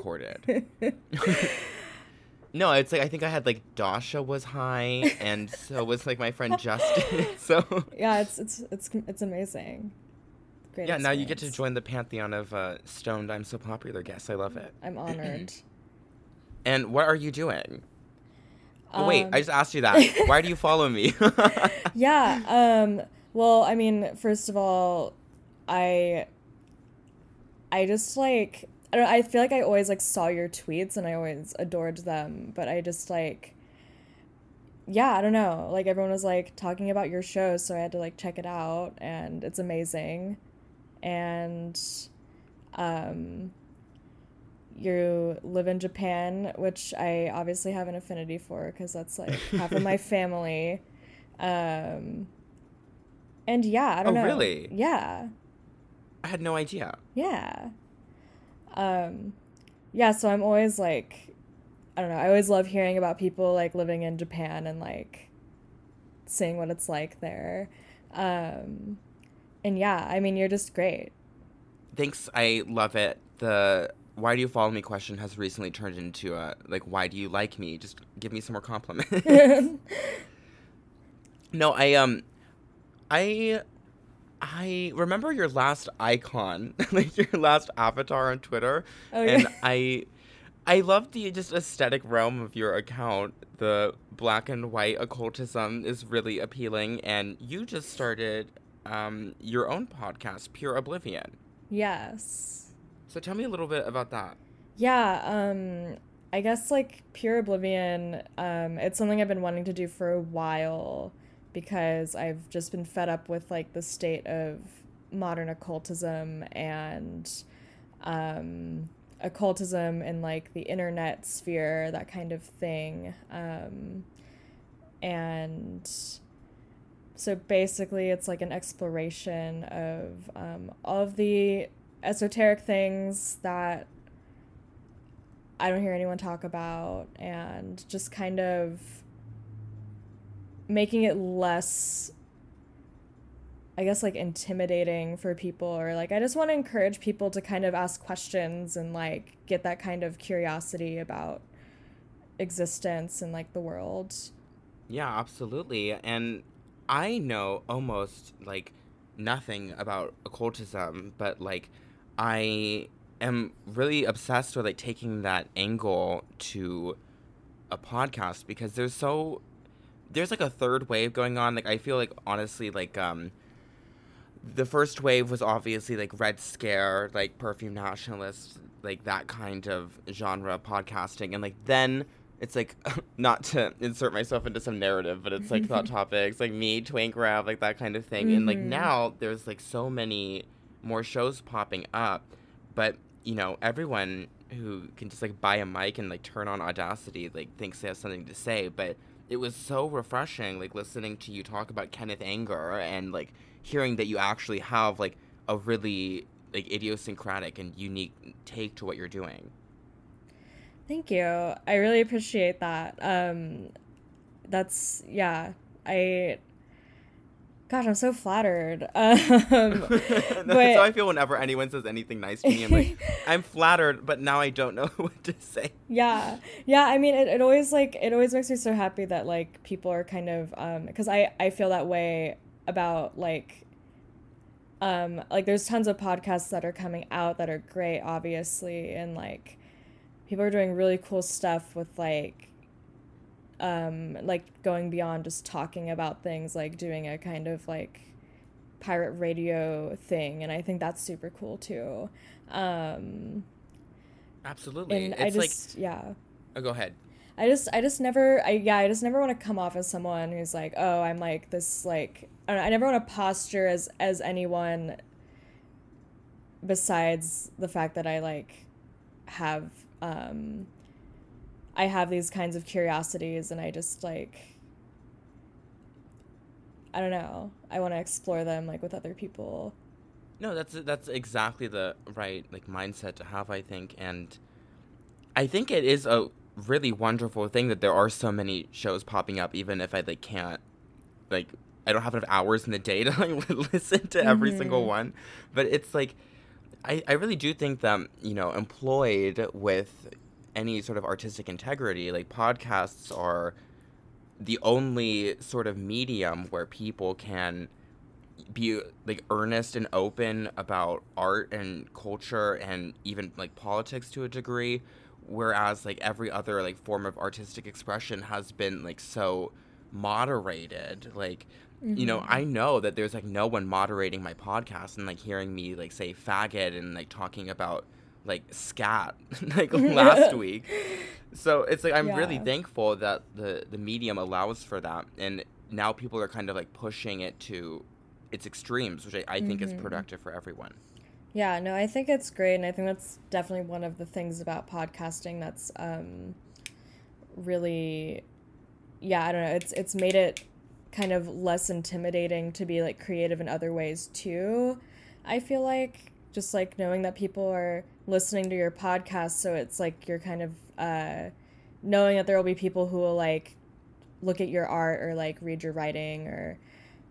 recorded. no, it's like I think I had like Dasha was high, and so was like my friend Justin. so Yeah, it's it's it's it's amazing. Great. yeah, now you get to join the pantheon of uh, stoned. I'm so popular guests. I love it. I'm honored. And what are you doing? Oh, wait, Um, I just asked you that. Why do you follow me? yeah. Um. Well, I mean, first of all, I. I just like I don't. I feel like I always like saw your tweets and I always adored them, but I just like. Yeah, I don't know. Like everyone was like talking about your show, so I had to like check it out, and it's amazing, and, um. You live in Japan, which I obviously have an affinity for because that's like half of my family. Um, and yeah, I don't know. Oh, know. really? Yeah, I had no idea. yeah. Um, yeah, so I'm always like, I don't know, I always love hearing about people like living in Japan and like seeing what it's like there. Um, and yeah, I mean, you're just great. Thanks. I love it. The why do you follow me question has recently turned into a like why do you like me? Just give me some more compliments. no, I um I I remember your last icon, like your last avatar on Twitter. Oh, and. I I love the just aesthetic realm of your account. The black and white occultism is really appealing and you just started um, your own podcast, Pure Oblivion. yes. So tell me a little bit about that. Yeah, um I guess like Pure Oblivion, um it's something I've been wanting to do for a while because I've just been fed up with like the state of modern occultism and um occultism in like the internet sphere, that kind of thing. Um and so basically it's like an exploration of um, all of the esoteric things that I don't hear anyone talk about and just kind of making it less I guess like intimidating for people or like I just want to encourage people to kind of ask questions and like get that kind of curiosity about existence and like the world. Yeah, absolutely. And I know almost like nothing about occultism, but like I am really obsessed with like taking that angle to a podcast because there's so there's like a third wave going on. Like I feel like honestly like um the first wave was obviously like Red Scare, like perfume nationalists, like that kind of genre podcasting, and like then it's like not to insert myself into some narrative, but it's like thought topics, like me, Twink Rap, like that kind of thing, and like Mhm. now there's like so many more shows popping up, but you know everyone who can just like buy a mic and like turn on Audacity like thinks they have something to say, but it was so refreshing like listening to you talk about Kenneth Anger and like hearing that you actually have like a really like idiosyncratic and unique take to what you're doing. Thank you. I really appreciate that. Um, that's yeah. I, gosh, I'm so flattered. Um, That's but how I feel whenever anyone says anything nice to me. I'm like, I'm flattered, but now I don't know what to say. yeah, yeah. I mean, it, it always like it always makes me so happy that like people are kind of um because I I feel that way about like um like there's tons of podcasts that are coming out that are great obviously and like people are doing really cool stuff with like um like going beyond just talking about things like doing a kind of like pirate radio thing and I think that's super cool too. Um Absolutely. and it's I like, just yeah. oh, go ahead. I just I just never I yeah I just never want to come off as someone who's like oh I'm like this like I, know, I never want to posture as as anyone besides the fact that I like have um I have these kinds of curiosities and I just like I don't know I want to explore them like with other people No, that's that's exactly the right like mindset to have, I think, and I think it is a really wonderful thing that there are so many shows popping up, even if I like can't like I don't have enough hours in the day to like listen to every mm-hmm. single one. But it's like I, I really do think that, you know, employed with any sort of artistic integrity, like podcasts are the only sort of medium where people can be like earnest and open about art and culture and even like politics to a degree whereas like every other like form of artistic expression has been like so moderated like mm-hmm. you know mm-hmm. i know that there's like no one moderating my podcast and like hearing me like say faggot and like talking about like scat like last week so it's like i'm yeah. really thankful that the the medium allows for that and now people are kind of like pushing it to its extremes which i, I think mm-hmm. is productive for everyone yeah no i think it's great and i think that's definitely one of the things about podcasting that's um really yeah i don't know it's it's made it kind of less intimidating to be like creative in other ways too i feel like just like knowing that people are listening to your podcast so it's like you're kind of uh, knowing that there will be people who will like look at your art or like read your writing or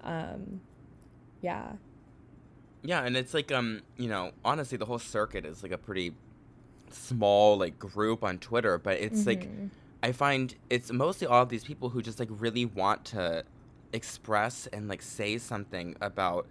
um, yeah yeah and it's like um you know honestly the whole circuit is like a pretty small like group on twitter but it's mm-hmm. like i find it's mostly all of these people who just like really want to express and like say something about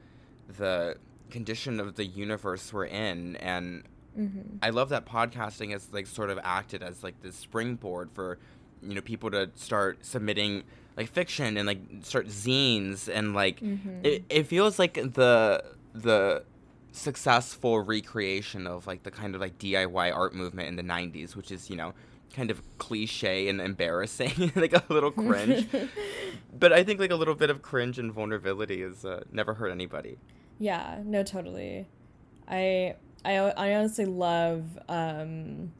the condition of the universe we're in and mm-hmm. i love that podcasting has like sort of acted as like this springboard for you know people to start submitting like fiction and like start zines and like mm-hmm. it, it feels like the the successful recreation of like the kind of like diy art movement in the 90s which is you know kind of cliche and embarrassing like a little cringe but i think like a little bit of cringe and vulnerability has uh, never hurt anybody yeah, no, totally. I I I honestly love um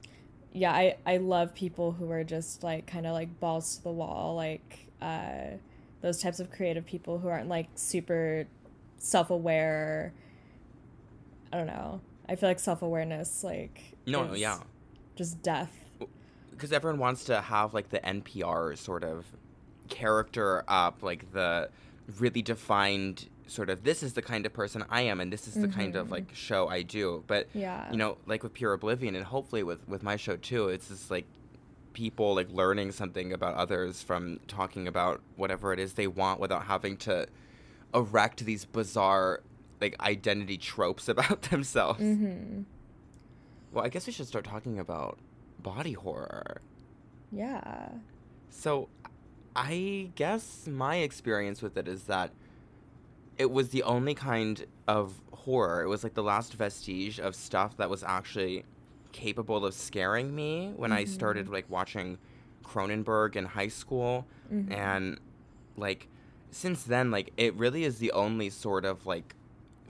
yeah, I I love people who are just like kind of like balls to the wall, like uh those types of creative people who aren't like super self-aware. I don't know. I feel like self-awareness like No, yeah. Just death. Because everyone wants to have like the NPR sort of character up, like the really defined sort of this is the kind of person I am and this is the mm-hmm. kind of mm-hmm. like show I do. But yeah. you know, like with Pure Oblivion and hopefully with with my show too, it's just like people like learning something about others from talking about whatever it is they want without having to erect these bizarre like identity tropes about themselves. Mm-hmm. Well, I guess we should start talking about body horror. Yeah. So, I guess my experience with it is that it was the only kind of horror. It was like the last vestige of stuff that was actually capable of scaring me when mm-hmm. I started mm-hmm. like watching Cronenberg in high school mm-hmm. and like since then like it really is the only sort of like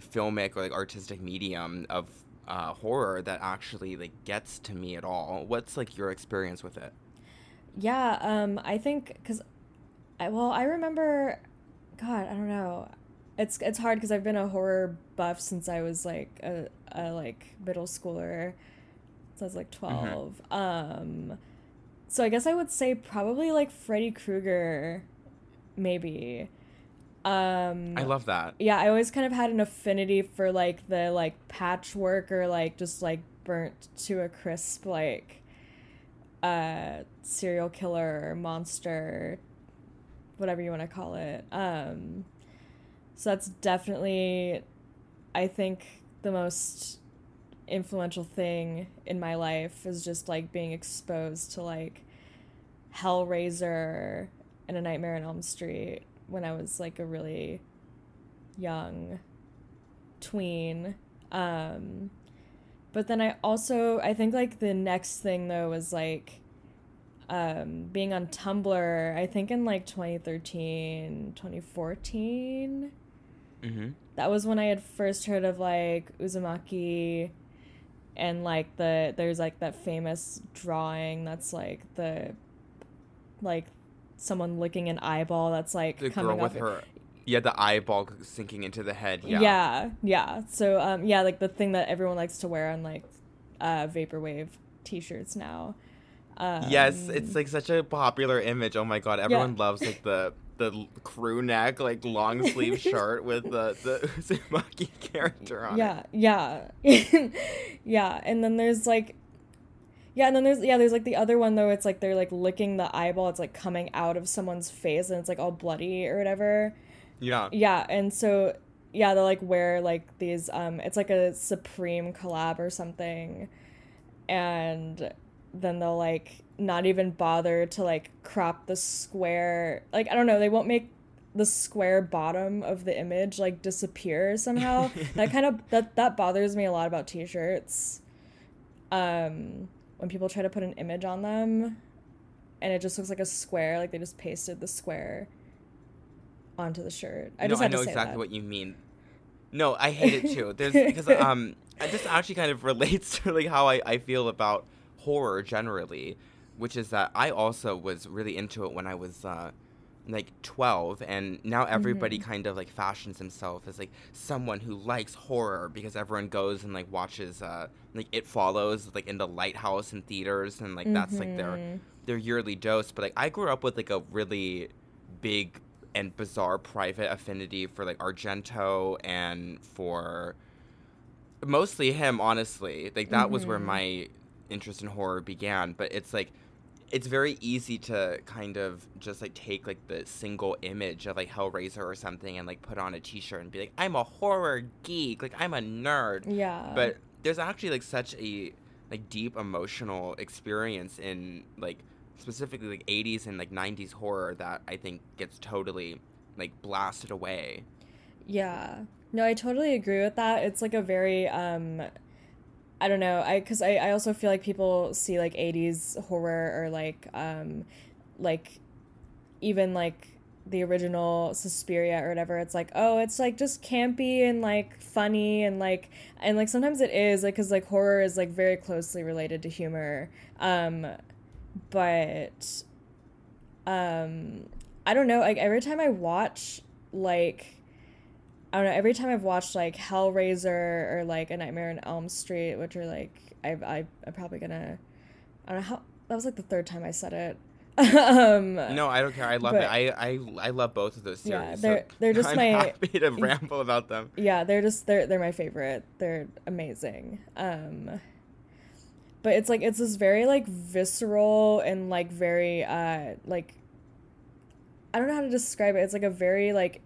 filmic or like artistic medium of uh, horror that actually like gets to me at all. What's like your experience with it? Yeah, um I think cuz I well, I remember god, I don't know it's it's hard because I've been a horror buff since I was like a, a like middle schooler. So I was like 12 mm-hmm. Um, so I guess I would say probably like Freddy Krueger, maybe. Um, I love that. Yeah, I always kind of had an affinity for like the like patchwork or like just like burnt to a crisp like uh serial killer monster whatever you want to call it um so that's definitely, I think, the most influential thing in my life is just like being exposed to like Hellraiser and A Nightmare on Elm Street when I was like a really young tween. Um, but then I also I think like the next thing though was like um, being on Tumblr. I think in like 2013, 2014 Mm-hmm. That was when I had first heard of like Uzumaki, and like the there's like that famous drawing that's like the like someone licking an eyeball that's like the coming girl with her Yeah, the eyeball sinking into the head. Yeah. Yeah, yeah. So um yeah, like the thing that everyone likes to wear on like uh vaporwave t-shirts now. Um, yes, it's like such a popular image. Oh my god, everyone loves like the the crew neck, like long sleeve shirt with the the Uzumaki character on yeah, it. Yeah, yeah, yeah. And then there's like, yeah, and then there's yeah, there's like the other one though. It's like they're like licking the eyeball. It's like coming out of someone's face, and it's like all bloody or whatever. Yeah. Yeah, and so yeah, they like wear like these um it's like a Supreme collab or something. And then they'll like not even bother to like crop the square like I don't know, they won't make the square bottom of the image like disappear somehow. that kind of that that bothers me a lot about t-shirts. Um when people try to put an image on them and it just looks like a square, like they just pasted the square onto the shirt. I no, just I know exactly that. what you mean. No, I hate it too. There's because um, this actually kind of relates to like how I, I feel about horror generally, which is that I also was really into it when I was uh, like 12 and now everybody mm-hmm. kind of like fashions himself as like someone who likes horror because everyone goes and like watches uh like it follows like in the lighthouse and theaters and like mm-hmm. that's like their mm-hmm. their yearly dose but like i grew up with like a really big and bizarre private affinity for like Argento and for mostly him honestly like that mm-hmm. was where mm-hmm. my interest in horror began but it's like it's very easy to kind of just like take like the single image of like Hellraiser or something and like put on a t-shirt and be like I'm a horror geek like I'm a nerd yeah but there's actually like such a like deep emotional experience in like specifically like 80s and like 90s horror that I think gets totally like blasted away. Yeah. No, I totally agree with that. It's like a very um I don't know. I cuz I I also feel like people see like 80s horror or like um like even like the original Suspiria or whatever, it's like, oh, it's like just campy and like funny and like and like sometimes it is like cuz like horror is like very closely related to humor. Um but um I don't know, like every time I watch like I don't know, every time I've watched like Hellraiser or like A Nightmare on Elm Street, which are like I I I'm probably gonna I don't know how that was like the third time I said it. um, no, I don't care. I love but, it. I, I I love both of those series. Yeah, they're so they're just I'm my happy to ramble about them. Yeah, they're just they're they're my favorite. They're amazing. Um, but it's like it's this very like visceral and like very uh like I don't know how to describe it. It's like a very like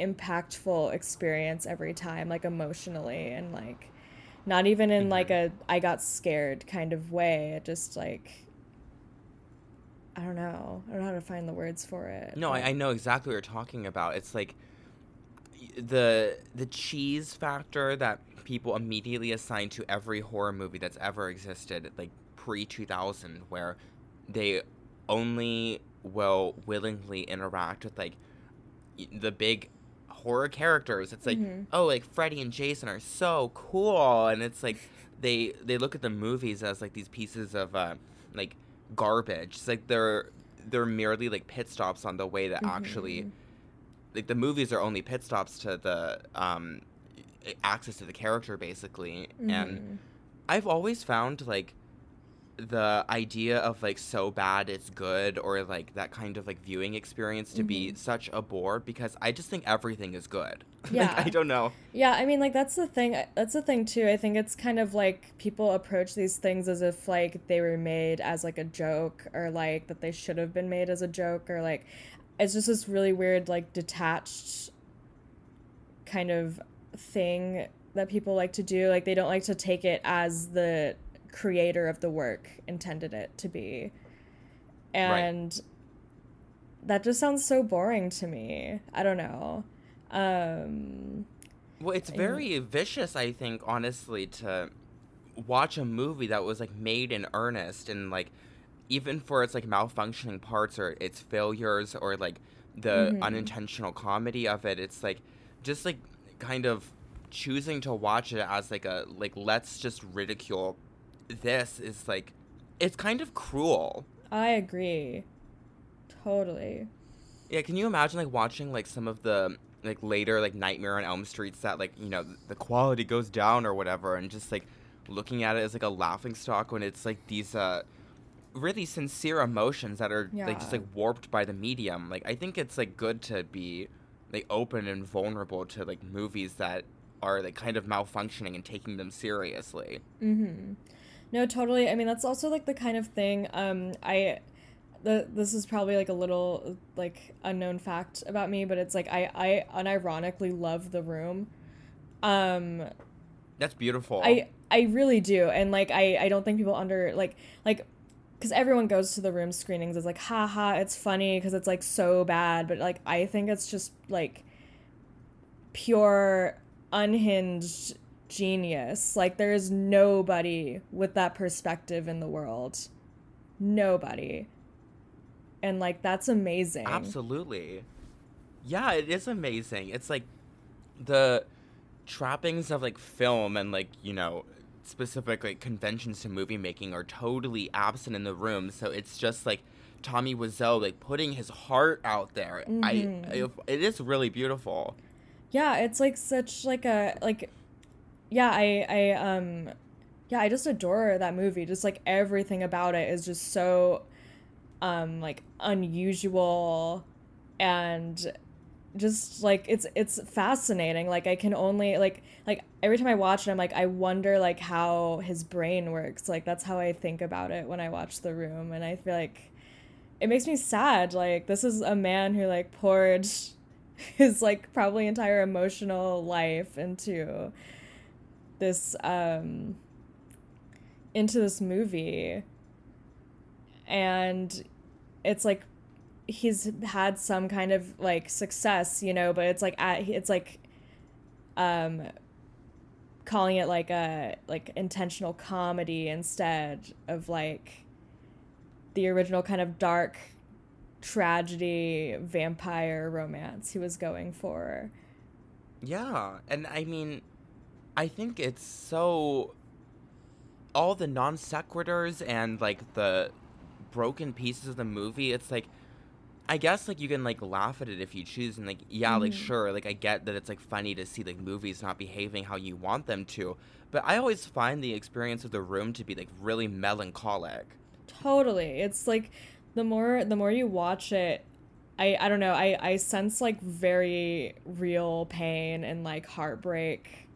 impactful experience every time, like emotionally and like not even in mm-hmm. like a I got scared kind of way. It just like I don't know. I don't know how to find the words for it. No, I, I know exactly what you're talking about. It's like the the cheese factor that people immediately assign to every horror movie that's ever existed, like pre 2000, where they only will willingly interact with like the big horror characters. It's like, mm-hmm. oh, like Freddy and Jason are so cool, and it's like they they look at the movies as like these pieces of uh, like garbage. It's like they're they're merely like pit stops on the way that mm-hmm. actually like the movies are only pit stops to the um access to the character basically mm-hmm. and i've always found like the idea of like so bad it's good or like that kind of like viewing experience to mm-hmm. be such a bore because I just think everything is good. Yeah. like, I don't know. Yeah, I mean like that's the thing that's the thing too. I think it's kind of like people approach these things as if like they were made as like a joke or like that they should have been made as a joke or like it's just this really weird like detached kind of thing that people like to do. Like they don't like to take it as the creator of the work intended it to be. And right. that just sounds so boring to me. I don't know. Um, well, it's very and, vicious, I think, honestly, to watch a movie that was like made in earnest and like even for its like malfunctioning parts or its failures or like the mm-hmm. unintentional comedy of it, it's like just like kind of choosing to watch it as like a like let's just ridicule this is like it's kind of cruel. I agree. Totally. Yeah, can you imagine like watching like some of the like later like Nightmare on Elm Streets that like you know the quality goes down or whatever, and just like looking at it as like a laughing stock when it's like these uh really sincere emotions that are like just like warped by the medium. Like I think it's like good to be like open and vulnerable to like movies that are like kind of malfunctioning and taking them seriously. Mm-hmm. No, totally. I mean, that's also like the kind of thing. Um, I, the this is probably like a little like unknown fact about me, but it's like I I unironically love The Room. Um, That's beautiful. I I really do, and like I I don't think people under like like because everyone goes to the room screenings is like haha it's funny because it's like so bad but like i think it's just like pure unhinged genius like there is nobody with that perspective in the world nobody and like that's amazing Absolutely. Yeah, it is amazing. It's like the trappings of like film and like, you know, specific like conventions to movie making are totally absent in the room. So it's just like Tommy Wiseau like putting his heart out there. I, Mhm. I it is really beautiful. yeah it's like such like a like yeah i i um yeah i just adore that movie. Just like everything about it is just so um like unusual and just like it's it's fascinating. Like i can only like like every time i watch it i'm like i wonder like how his brain works. Like that's how i think about it when i watch the room. And i feel like it makes me sad. Like this is a man who like poured his like probably entire emotional life into this um into this movie. And it's like he's had some kind of like success you know but it's like at, it's like um calling it like a like intentional comedy instead of like the original kind of dark tragedy vampire romance he was going for. Yeah, and I mean, I think it's so. All the non sequiturs and like the broken pieces of the movie, it's like, I guess like you can like laugh at it if you choose, and like yeah, like Mhm. sure, like I get that it's like funny to see like movies not behaving how you want them to, but I always find the experience of the room to be like really melancholic. Totally. It's like the more the more you watch it, I I don't know, I I sense like very real pain and like heartbreak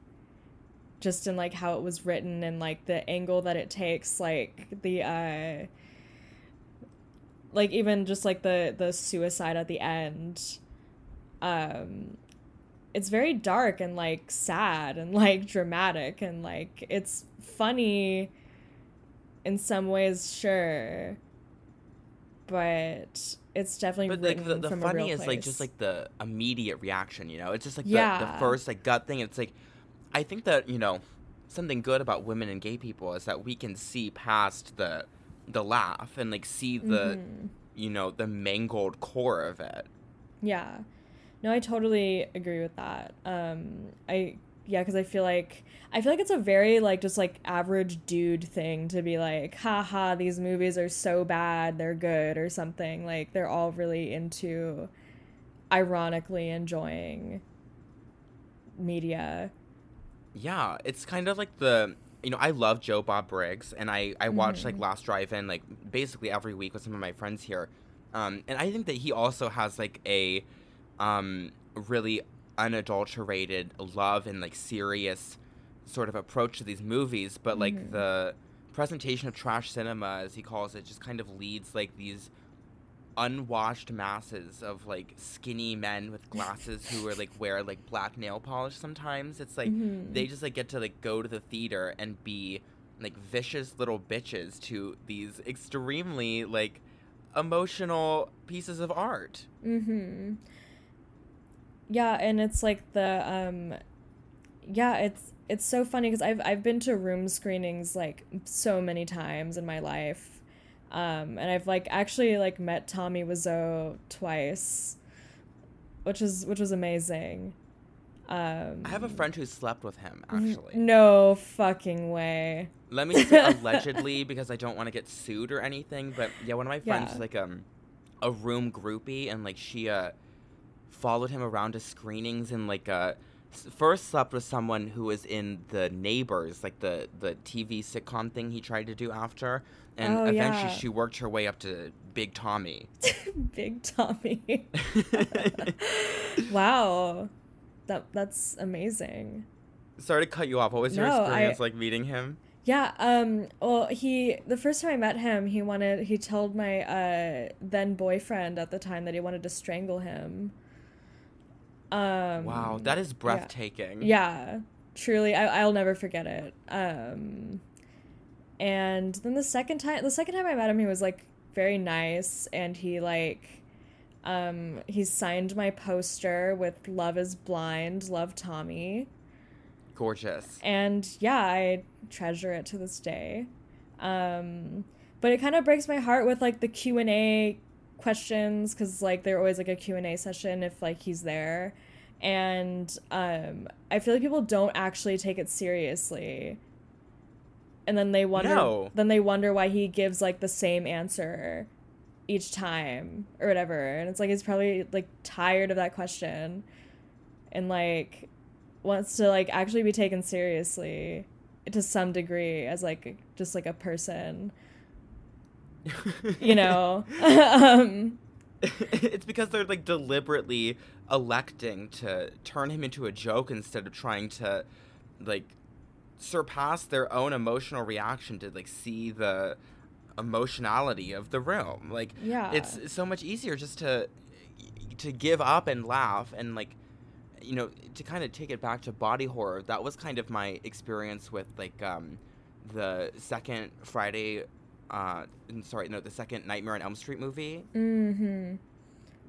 just in like how it was written and like the angle that it takes like the uh like even just like the the suicide at the end um it's very dark and like sad and like dramatic and like it's funny in some ways sure but it's definitely But like the, the funny is place. like just like the immediate reaction, you know? It's just like the, Yeah. the first like gut thing. It's like I think that, you know, something good about women and gay people is that we can see past the the laugh and like see the Mhm. you know, the mangled core of it. Yeah. No, I totally agree with that. Um I yeah, cuz I feel like I feel like it's a very like just like average dude thing to be like, haha, these movies are so bad, they're good or something. Like they're all really into ironically enjoying media. Yeah, it's kind of like the you know, I love Joe Bob Briggs and I I watch like Mhm. Last Drive In like basically every week with some of my friends here. Um and I think that he also has like a um really unadulterated love and like serious sort of approach to these movies, but like Mhm. the presentation of trash cinema as he calls it just kind of leads like these unwashed masses of like skinny men with glasses who are like wear like black nail polish sometimes it's like Mhm. they just like get to like go to the theater and be like vicious little bitches to these extremely like emotional pieces of art mm-hmm Yeah, and it's like the um yeah, it's it's so funny cuz I've I've been to room screenings like so many times in my life. Um and I've like actually like met Tommy Wiseau twice, which is which was amazing. Um i have a friend who slept with him actually No fucking way. let me say allegedly because i don't want to get sued or anything but yeah one of my friends Yeah. is like um a room groupie and like she uh followed him around to screenings and like uh first slept with someone who was in the neighbors like the the tv sitcom thing he tried to do after and Oh, eventually yeah. she worked her way up to big tommy Big Tommy. wow. That that's amazing. sorry to cut you off what was your No, experience I- like meeting him Yeah, um well he the first time I met him, he wanted he told my uh then boyfriend at the time that he wanted to strangle him. Um wow that is breathtaking Yeah, truly, I, I'll never forget it. Um, and then the second time, the second time I met him, he was like very nice, and he like, um, he signed my poster with "Love Is Blind, Love Tommy," gorgeous and yeah, I treasure it to this day. Um, but it kind of breaks my heart with like the Q and A questions because like they're always like a Q and A session if like he's there, and um, I feel like people don't actually take it seriously. And then they wonder. No. Then they wonder why he gives like the same answer each time or whatever, and it's like he's probably like tired of that question, and like wants to like actually be taken seriously to some degree as like just like a person you know? Um it's because they're like deliberately electing to turn him into a joke instead of trying to like surpass their own emotional reaction to like see the emotionality of the room. Like yeah. it's so much easier just to to give up and laugh and like you know to kind of take it back to body horror. That was kind of my experience with like um the second friday uh sorry no the second nightmare on elm street movie mm-hmm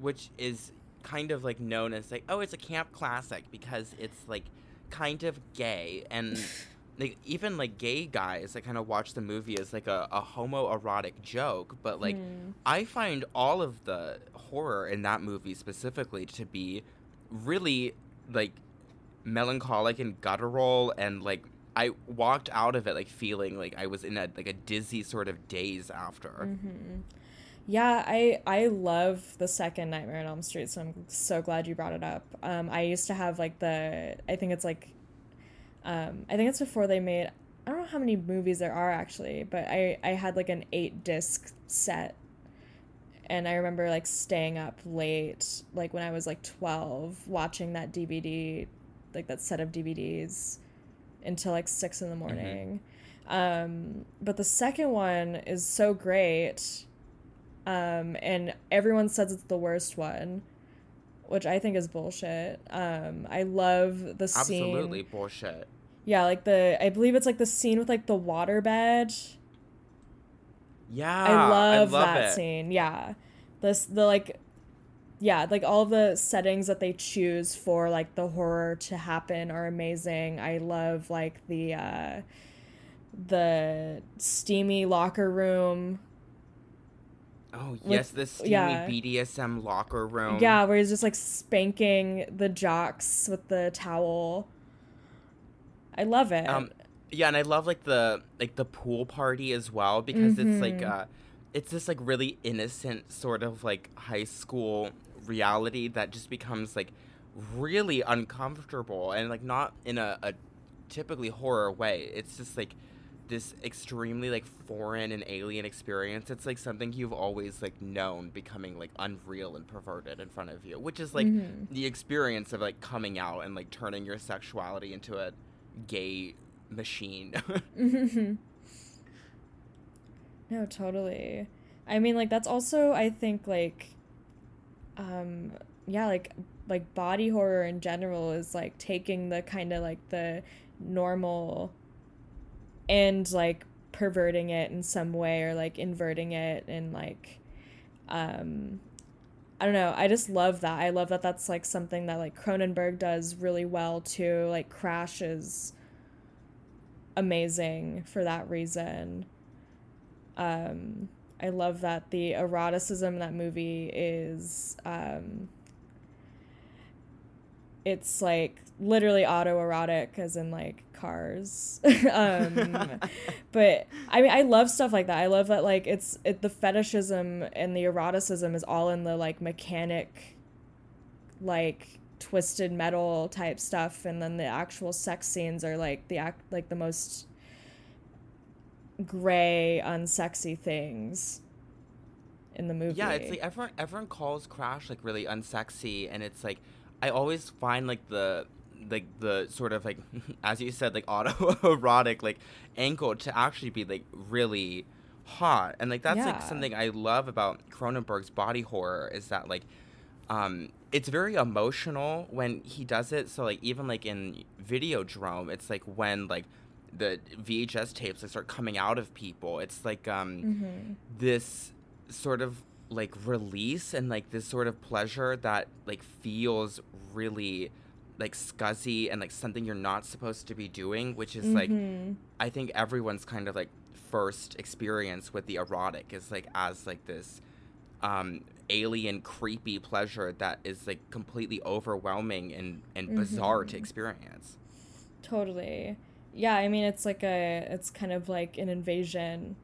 which is kind of like known as like oh it's a camp classic because it's like kind of gay and like even like gay guys that kind of watch the movie as like a, a homoerotic joke but like Hmm. i find all of the horror in that movie specifically to be really like melancholic and guttural and like i walked out of it like feeling like i was in a like a dizzy sort of daze after Mm-hmm. Yeah, I I love the second Nightmare on Elm Street, so I'm so glad you brought it up. Um, I used to have like the I think it's like, um, I think it's before they made I don't know how many movies there are actually, but I I had like an eight disc set, and I remember like staying up late, like when I was like twelve, watching that DVD, like that set of DVDs, until like six in the morning. Um, but the second one is so great um, and everyone says it's the worst one, which I think is bullshit. Um, I love the scene. absolutely bullshit Yeah, like the I believe it's like the scene with like the waterbed. yeah I love, love that it. scene. Yeah, this the like, yeah, like all the settings that they choose for like the horror to happen are amazing. I love like the uh, the steamy locker room. Oh yes, the steamy yeah. BDSM locker room. Yeah, where he's just like spanking the jocks with the towel. I love it. Um, yeah, and I love like the like the pool party as well because it's like Mhm. uh, it's this like really innocent sort of like high school reality that just becomes like really uncomfortable and like not in a, a typically horror way. It's just like this extremely like foreign and alien experience. It's like something you've always like known becoming like unreal and perverted in front of you, which is like Mhm. the experience of like coming out and like turning your sexuality into a gay machine. no, totally. I mean, like that's also I think like, um, yeah, like like body horror in general is like taking the kind of like the normal and like perverting it in some way or like inverting it and like um I don't know. I just love that. I love that that's like something that like Cronenberg does really well too. Like Crash is amazing for that reason. Um I love that the eroticism in that movie is um it's like literally autoerotic as in like cars. Um but i mean i love stuff like that. I love that like it's it, the fetishism and the eroticism is all in the like mechanic like twisted metal type stuff and then the actual sex scenes are like the act like the most gray unsexy things in the movie Yeah, it's like everyone everyone calls Crash like really unsexy, and it's like I always find like the like the sort of like as you said like autoerotic like angle to actually be like really hot, and like that's like something I love about Cronenberg's body horror is that like um it's very emotional when he does it. So like even like in Videodrome, it's like when like the VHS tapes that start coming out of people. It's like um mm-hmm. this sort of like release and like this sort of pleasure that like feels really like scuzzy and like something you're not supposed to be doing, which is like Mm-hmm. I think everyone's kind of like first experience with the erotic is like as like this um alien creepy pleasure that is like completely overwhelming and and bizarre to Mm-hmm. experience. Totally. Yeah, I mean it's like a it's kind of like an invasion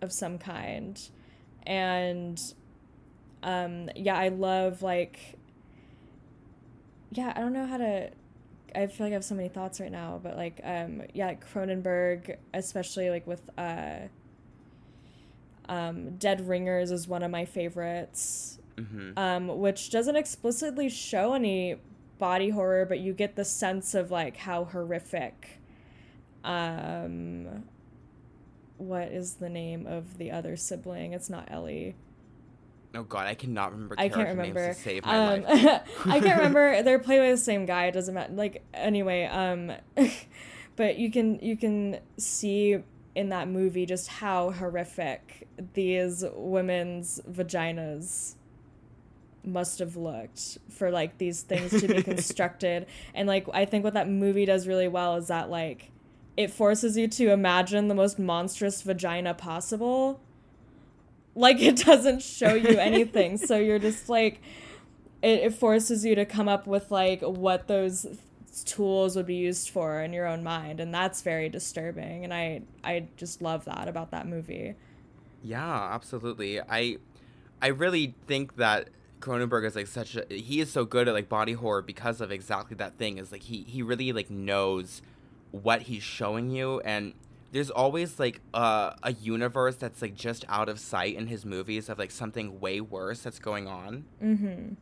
of some kind. And um yeah, I love like yeah, I don't know how to I feel like I have so many thoughts right now, but like um yeah, like Cronenberg, especially like with uh um Dead Ringers is one of my favorites Mhm. um, which doesn't explicitly show any body horror, but you get the sense of like how horrific. Um, what is the name of the other sibling? It's not Ellie. Oh god, I cannot remember I can't remember. names to save my Um, life. I can't remember. They're played by the same guy. It doesn't matter. Like anyway, um, but you can you can see in that movie just how horrific these women's vaginas must have looked for like these things to be constructed. And like i think what that movie does really well is that like it forces you to imagine the most monstrous vagina possible. Like it doesn't show you anything. So you're just like it, it forces you to come up with like what those tools would be used for in your own mind. And that's very disturbing. And i i just love that about that movie. Yeah, absolutely. I I really think that Cronenberg is like such a he is so good at like body horror because of exactly that thing. Is like he he really like knows what he's showing you and there's always like a a universe that's like just out of sight in his movies of like something way worse that's going on. mm-hmm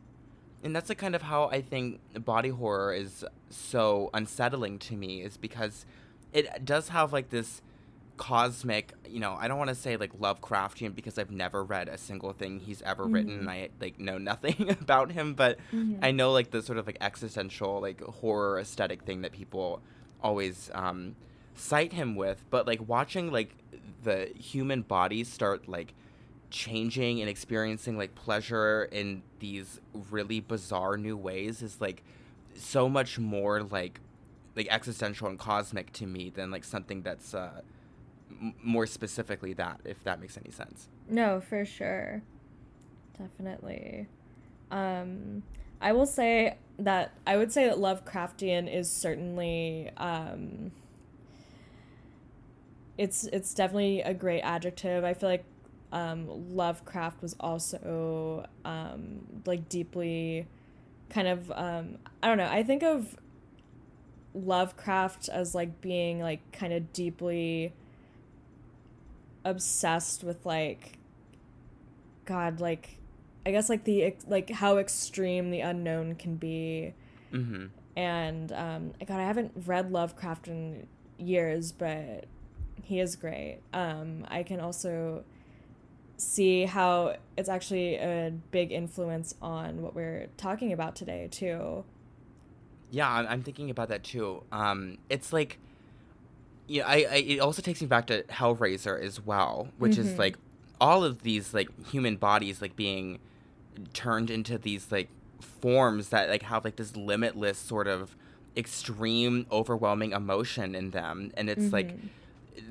And that's like kind of how I think body horror is so unsettling to me is because it does have like this cosmic, you know, I don't want to say like Lovecraftian because I've never read a single thing he's ever written and I like know nothing about him, but Mhm. I know like the sort of like existential like horror aesthetic thing that people always um cite him with, but like watching like the human body start like changing and experiencing like pleasure in these really bizarre new ways is like so much more like like existential and cosmic to me than like something that's uh more specifically that if that makes any sense No, for sure. Definitely. Um, I will say that I would say that Lovecraftian is certainly um, it's it's definitely a great adjective. I feel like um, Lovecraft was also um, like deeply kind of um, I don't know. I think of Lovecraft as like being like kind of deeply obsessed with like god like i guess like the like how extreme the unknown can be. Mm-hmm. And um god i haven't read lovecraft in years but he is great. Um i can also see how it's actually a big influence on what we're talking about today too. Yeah, I'm, I'm thinking about that too. Um, it's like, yeah, I, I it also takes me back to Hellraiser as well, which is Mhm. like all of these like human bodies like being turned into these like forms that like have like this limitless sort of extreme overwhelming emotion in them and it's like Mhm.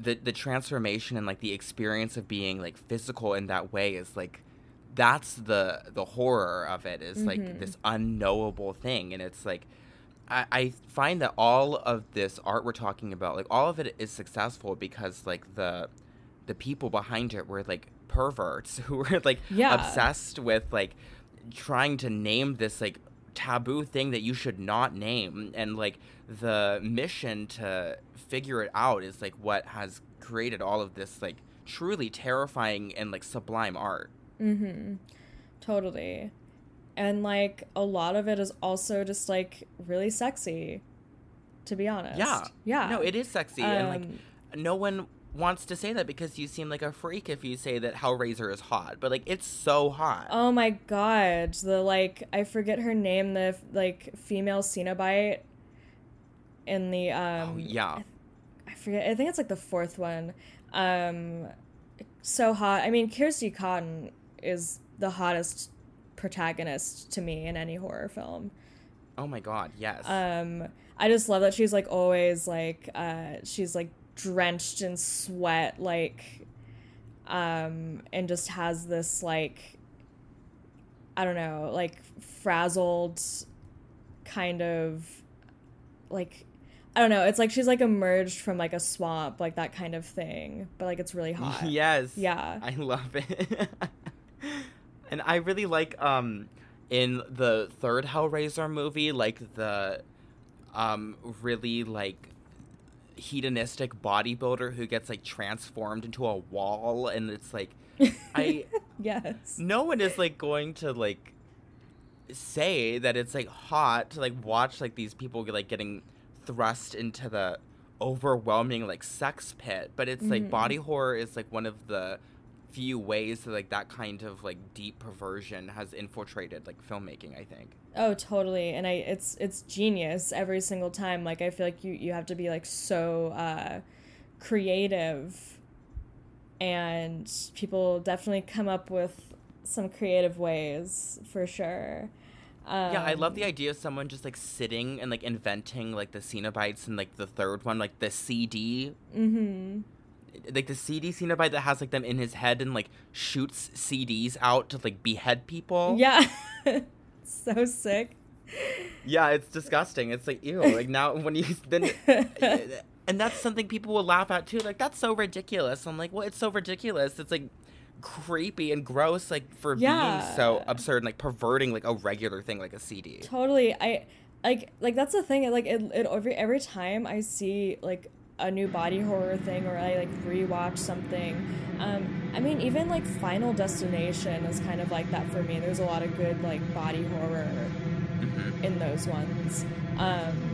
the the transformation and like the experience of being like physical in that way is like that's the the horror of it is like Mhm. this unknowable thing and it's like I, I find that all of this art we're talking about like all of it is successful because like the the people behind it were like perverts who were like Yeah. obsessed with like trying to name this like taboo thing that you should not name and like the mission to figure it out is like what has created all of this like truly terrifying and like sublime art Mm-hmm. Totally. And like a lot of it is also just like really sexy, to be honest. yeah Yeah. no it is sexy and like Um, no one wants to say that because you seem like a freak if you say that hellraiser is hot but like it's so hot Oh my god, the like I forget her name, the like female Cenobite in the um oh yeah I forget I think it's like the fourth one. Um so hot. I mean Kirsty Cotton is the hottest protagonist to me in any horror film. oh my god yes Um I just love that she's like always like uh she's like drenched in sweat like um and just has this like I don't know, like frazzled kind of like I don't know, it's like she's like emerged from like a swamp, like that kind of thing. But like it's really hot. yes Yeah. I love it. and I really like um in the third Hellraiser movie, like the um really like hedonistic bodybuilder who gets like transformed into a wall and it's like I Yes. no one is like going to like say that it's like hot to like watch like these people like getting thrust into the overwhelming like sex pit but it's like Mhm. body horror is like one of the few ways that like that kind of like deep perversion has infiltrated like filmmaking i think Oh, totally. And I it's it's genius every single time. Like I feel like you you have to be like so uh creative and people definitely come up with some creative ways for sure. Um, yeah i love the idea of someone just like sitting and like inventing like the cenobites and like the third one like the cd Mhm. Like the CD Cenobite that has like them in his head and like shoots CDs out to like behead people. Yeah. so sick. yeah, it's disgusting. It's like ew. Like now when you then, and that's something people will laugh at too. Like that's so ridiculous. I'm like, well, it's so ridiculous. It's like creepy and gross, like for Yeah. being so absurd, and, like perverting like a regular thing like a CD. Totally. I like like that's the thing. Like it, it every every time I see like a new body horror thing or I like rewatch something. Um, I mean, even like Final Destination is kind of like that for me. There's a lot of good like body horror hmm in those ones. Um,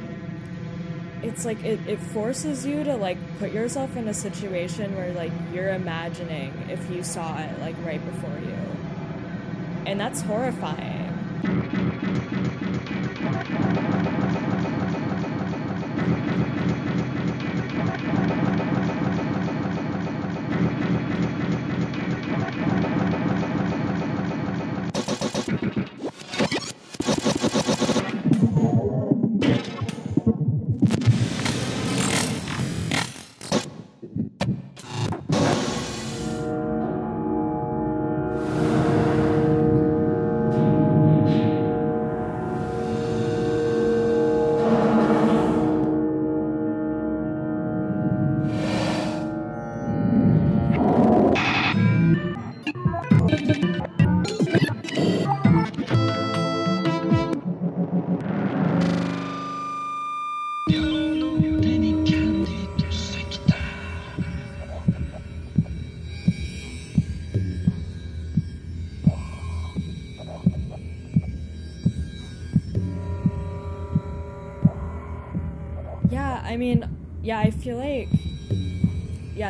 it's like it, it forces you to like put yourself in a situation where like you're imagining if you saw it like right before you. And that's horrifying. Yeah,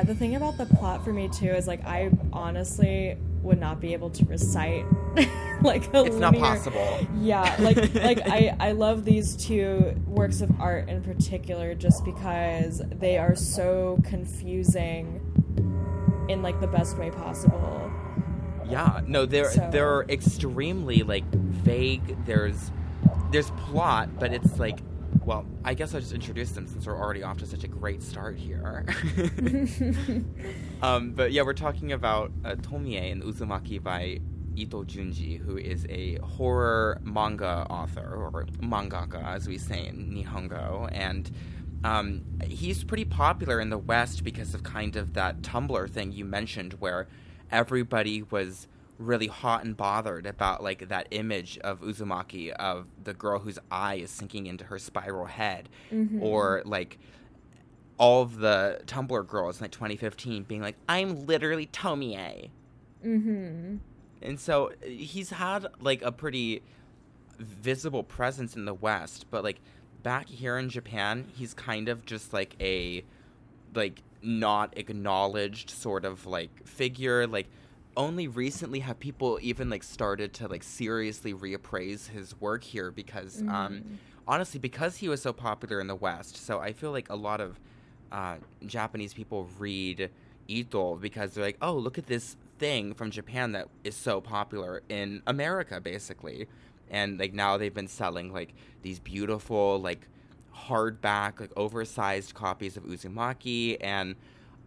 the thing about the plot for me too is like I honestly would not be able to recite like a It's not linear- possible. Yeah, like like I I love these two works of art in particular just because they are so confusing in like the best way possible. Yeah, no, they're So- they're extremely like vague. There's there's plot, but it's like, well, I guess I'll just introduce them since we're already off to such a great start here. um, but yeah, we're talking about uh, Tomie and Uzumaki by Ito Junji, who is a horror manga author or mangaka, as we say in Nihongo, and. Um, he's pretty popular in the West because of kind of that Tumblr thing you mentioned, where everybody was really hot and bothered about like that image of Uzumaki of the girl whose eye is sinking into her spiral head Mm-hmm. or like all of the Tumblr girls in like 2015 being like I'm literally Tomie. Mm-hmm. And so he's had like a pretty visible presence in the West, but like back here in Japan, he's kind of just like a like not acknowledged sort of like figure. Like only recently have people even like started to like seriously reappraise his work here because um Mhm. honestly because he was so popular in the West. So I feel like a lot of uh, Japanese people read Ito because they're like, oh, look at this thing from Japan that is so popular in America, basically. And like now they've been selling like these beautiful like hardback like oversized copies of Uzumaki, and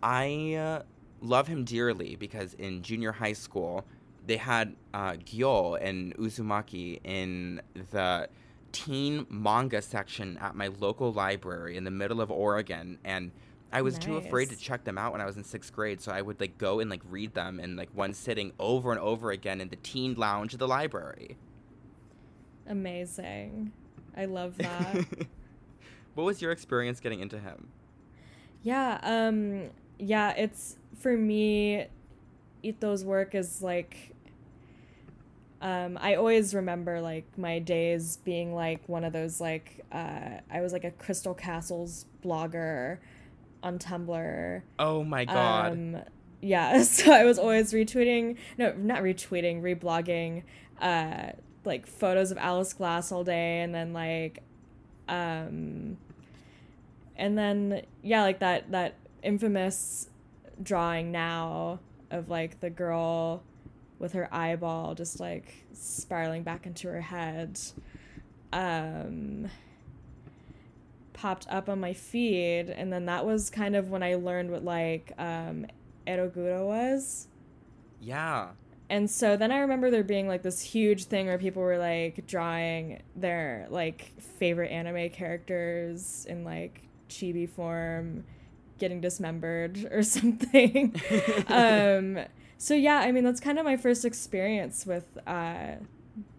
I uh, love him dearly because in junior high school they had uh, Gyo and Uzumaki in the teen manga section at my local library in the middle of Oregon and I was too afraid to check them out when I was in 6th grade so I would like go and like read them in like one sitting over and over again in the teen lounge of the library. Amazing. I love that. what was your experience getting into him? yeah, um yeah, it's for me Ito's work is like um I always remember like my days being like one of those like uh I was like a Crystal Castles blogger on Tumblr. Oh my god. Um, yeah, so I was always retweeting, no, not retweeting, reblogging, uh, like photos of Alice Glass all day, and then like, um, and then yeah, like that that infamous drawing now of like the girl with her eyeball just like spiraling back into her head. Um, popped up on my feed and then that was kind of when I learned what like um Eroguro was. yeah. And so then I remember there being like this huge thing where people were like drawing their like favorite anime characters in like chibi form getting dismembered or something. um so yeah, I mean that's kind of my first experience with uh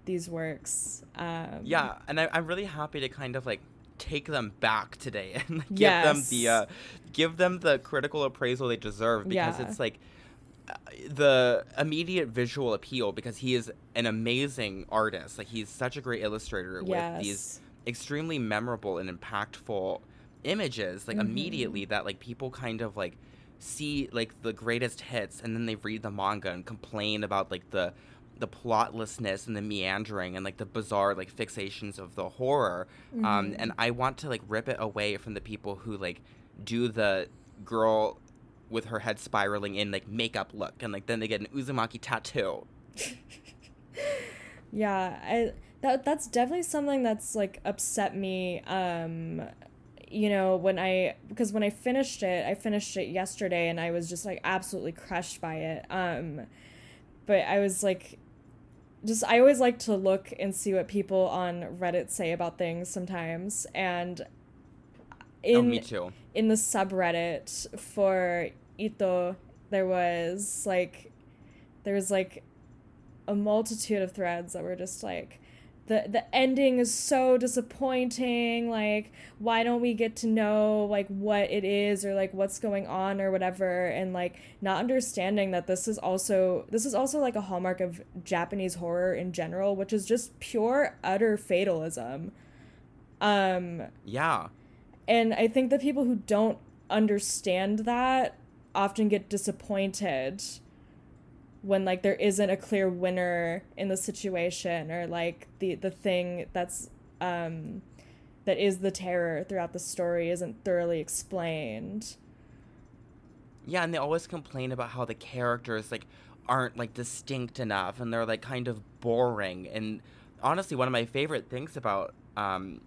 these works. Um Yeah, and I, I'm really happy to kind of like take them back today and like, give them the uh, give them the critical appraisal they deserve because Yeah. it's like uh, the immediate visual appeal because he is an amazing artist. Like he's such a great illustrator with these extremely memorable and impactful images like Mhm. immediately that like people kind of like see like the greatest hits and then they read the manga and complain about like the the plotlessness and the meandering and like the bizarre like fixations of the horror um Mhm. and i want to like rip it away from the people who like do the girl with her head spiraling in like makeup look and like then they get an uzumaki tattoo Yeah, I that that's definitely something that's like upset me. Um, you know, when I because when I finished it, I finished it yesterday, and I was just like absolutely crushed by it. Um, but I was like, just I always like to look and see what people on Reddit say about things sometimes, and in oh me too in the subreddit for Ito, there was like there was like a multitude of threads that were just like the the ending is so disappointing like why don't we get to know like what it is or like what's going on or whatever and like not understanding that this is also this is also like a hallmark of Japanese horror in general which is just pure utter fatalism. Um yeah. and I think the people who don't understand that often get disappointed when like there isn't a clear winner in the situation or like the the thing that's um that is the terror throughout the story isn't thoroughly explained. Yeah, and they always complain about how the characters like aren't like distinct enough and they're like kind of boring. And honestly, one of my favorite things about um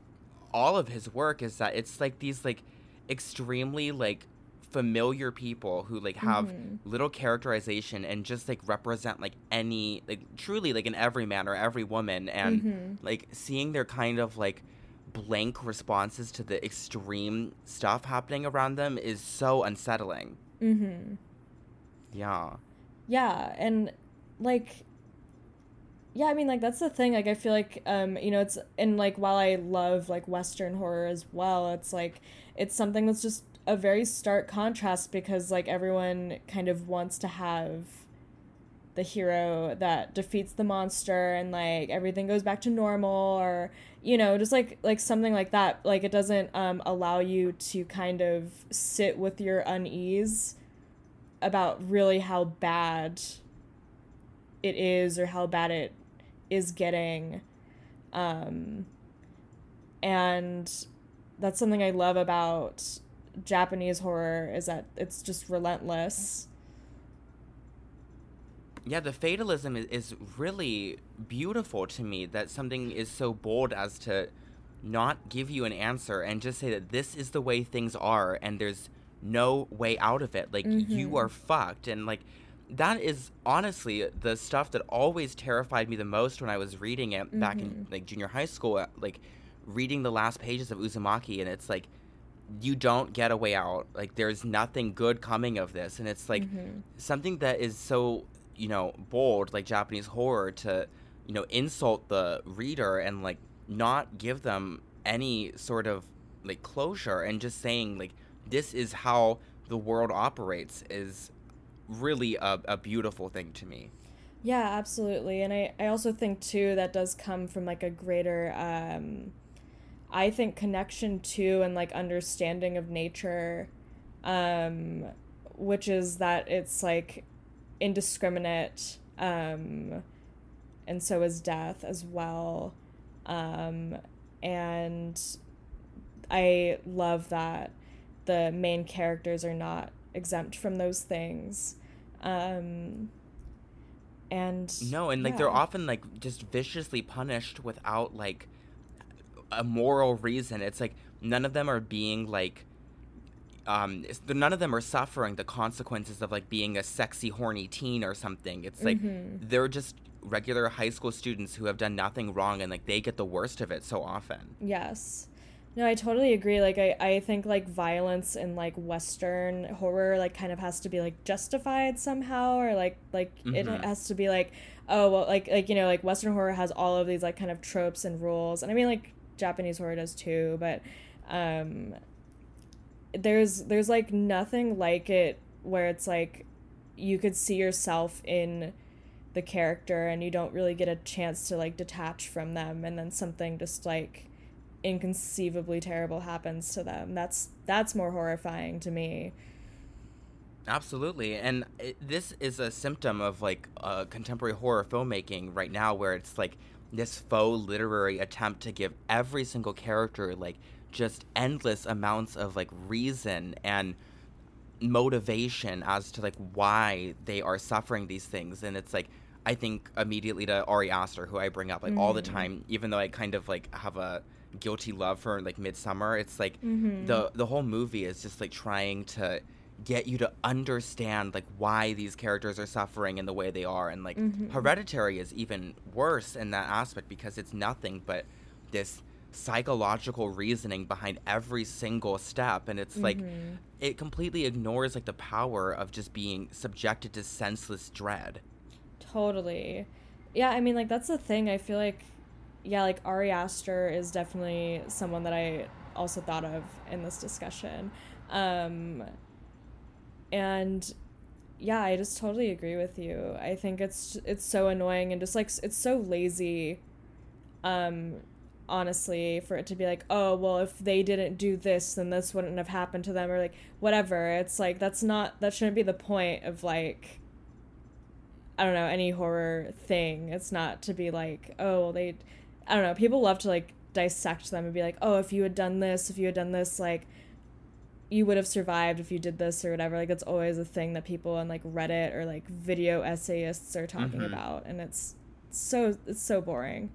all of his work is that it's like these like extremely like familiar people who like have Mhm. little characterization and just like represent like any like truly like an everyman or every woman and Mhm. like seeing their kind of like blank responses to the extreme stuff happening around them is so unsettling. Mhm. Yeah. Yeah, and like yeah, I mean, like that's the thing. Like, I feel like, um, you know, it's and like while I love like Western horror as well, it's like it's something that's just a very stark contrast because like everyone kind of wants to have the hero that defeats the monster and like everything goes back to normal or you know just like like something like that. Like it doesn't um, allow you to kind of sit with your unease about really how bad it is or how bad it is getting. Um and that's something i love about japanese horror is that it's just relentless yeah the fatalism is, is really beautiful to me that something is so bold as to not give you an answer and just say that this is the way things are and there's no way out of it like Mm-hmm. you are fucked and like that is honestly the stuff that always terrified me the most when i was reading it back in Mm-hmm. like junior high school like reading the last pages of uzumaki and it's like you don't get a way out like there's nothing good coming of this and it's like Mm-hmm. something that is so you know bold like japanese horror to you know insult the reader and like not give them any sort of like closure and just saying like this is how the world operates is really a, a beautiful thing to me Yeah, absolutely. And I, I also think too that does come from like a greater um I think connection to and like understanding of nature um which is that it's like indiscriminate um and so is death as well. Um and I love that the main characters are not exempt from those things. Um and no and like they're often like just viciously punished without like a moral reason it's like none of them are being like um none of them are suffering the consequences of like being a sexy horny teen or something it's like Mm-hmm. they're just regular high school students who have done nothing wrong and like they get the worst of it so often Yes. No, I totally agree. Like I, I think like violence in like Western horror like kind of has to be like justified somehow or like like it Mhm. has to be like oh well like like you know like Western horror has all of these like kind of tropes and rules and I mean like Japanese horror does too but um there's there's like nothing like it where it's like you could see yourself in the character and you don't really get a chance to like detach from them and then something just like inconceivably terrible happens to them. That's that's more horrifying to me. Absolutely, and it, this is a symptom of like uh, contemporary horror filmmaking right now, where it's like this faux literary attempt to give every single character like just endless amounts of like reason and motivation as to like why they are suffering these things, and it's like I think immediately to Ari Aster, who I bring up like all the Mhm. time, even though I kind of like have a guilty love for like Midsommar. It's like Mhm. the the whole movie is just like trying to get you to understand like why these characters are suffering in the way they are and like Mhm. hereditary is even worse in that aspect because it's nothing but this psychological reasoning behind every single step and it's like Mhm. it completely ignores like the power of just being subjected to senseless dread Totally. Yeah, I mean, like, that's the thing. I feel like, yeah, like, Ari Aster is definitely someone that I also thought of in this discussion. Um, and yeah, I just totally agree with you. I think it's it's so annoying and just like it's so lazy um honestly for it to be like, "Oh, well, if they didn't do this, then this wouldn't have happened to them," or like whatever. It's like that's not that shouldn't be the point of like I don't know, any horror thing. It's not to be like, oh, well, they, I don't know. People love to like dissect them and be like, oh, if you had done this, if you had done this, like, you would have survived if you did this or whatever. Like, it's always a thing that people on like Reddit or like video essayists are talking Mhm. about, and it's so it's so boring.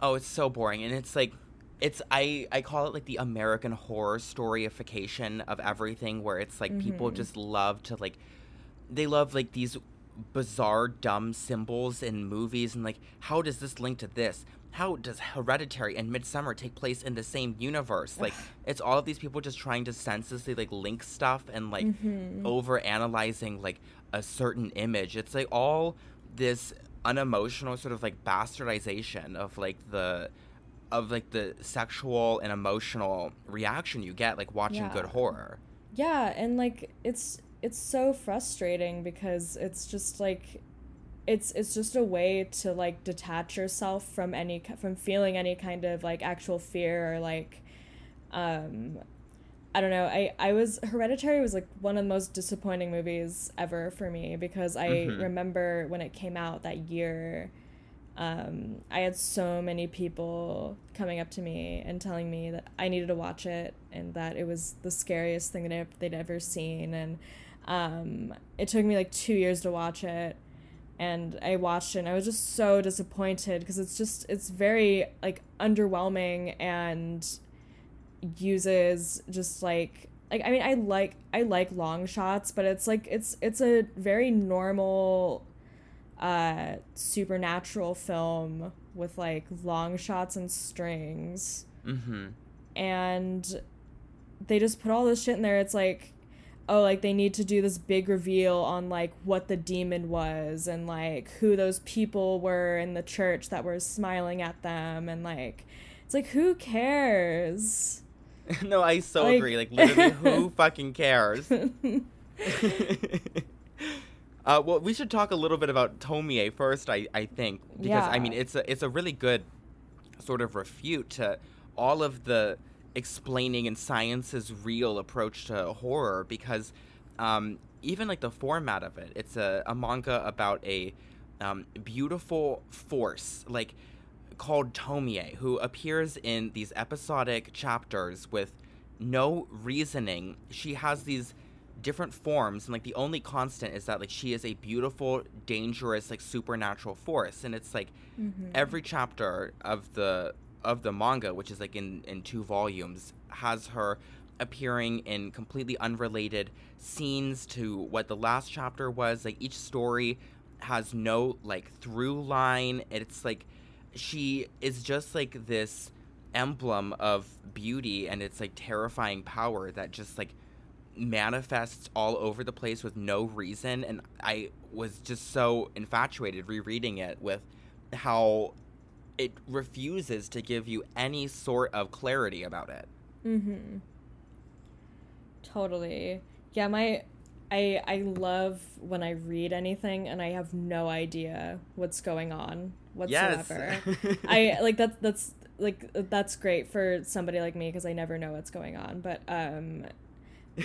Oh, it's so boring, and it's like, it's I I call it like the American horror storyification of everything, where it's like people Mhm. just love to like, they love like these bizarre dumb symbols in movies, and like, how does this link to this? How does Hereditary and Midsommar take place in the same universe? Like, it's all of these people just trying to senselessly like link stuff and like Mhm. over analyzing like a certain image. It's like all this unemotional sort of like bastardization of like the of like the sexual and emotional reaction you get like watching Yeah. good horror. Yeah, and like it's it's so frustrating because it's just like it's it's just a way to like detach yourself from any from feeling any kind of like actual fear or like um I don't know. I I was Hereditary was like one of the most disappointing movies ever for me because I Mhm. remember when it came out that year um, I had so many people coming up to me and telling me that I needed to watch it and that it was the scariest thing that they'd ever seen. And um, it took me like two years to watch it. And I watched it and I was just so disappointed because it's just, it's very like underwhelming and uses just like, like I mean I like I like long shots, but it's like it's it's a very normal uh supernatural film with like long shots and strings Mm-hmm. and they just put all this shit in there it's like oh like they need to do this big reveal on like what the demon was and like who those people were in the church that were smiling at them and like it's like who cares no, I so Like- agree. Like literally, who fucking cares? uh, well, we should talk a little bit about Tomie first. I, I think because I mean it's a it's a really good sort of refute to all of the explaining and science's real approach to horror because um, even like the format of it, it's a, a manga about a um, beautiful force like called Tomie who appears in these episodic chapters with no reasoning. She has these different forms and like the only constant is that like she is a beautiful dangerous like supernatural force and it's like every chapter of the of the manga which is like in in two volumes has her appearing in completely unrelated scenes to what the last chapter was. Like each story has no like through line. It's like she is just like this emblem of beauty and it's like terrifying power that just like manifests all over the place with no reason. And i was just so infatuated rereading it with how it refuses to give you any sort of clarity about it Mm-hmm. Totally. Yeah, my I I love when I read anything and I have no idea what's going on yes whatsoever. I like that's that's like that's great for somebody like me because I never know what's going on. But um,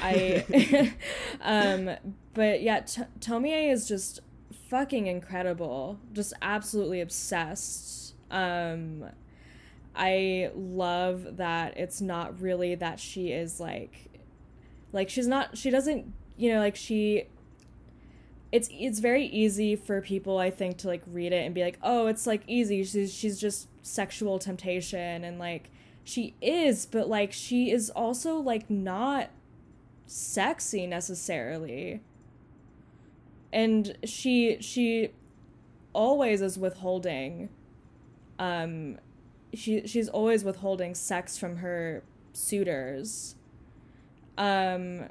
I um, but yeah, T- Tomie is just fucking incredible. Just absolutely obsessed. Um, I love that it's not really that she is like like she's not she doesn't you know like she it's it's very easy for people I think to like read it and be like, "Oh, it's like easy. She's she's just sexual temptation." And like she is, but like she is also like not sexy necessarily. And she she always is withholding um she she's always withholding sex from her suitors. Um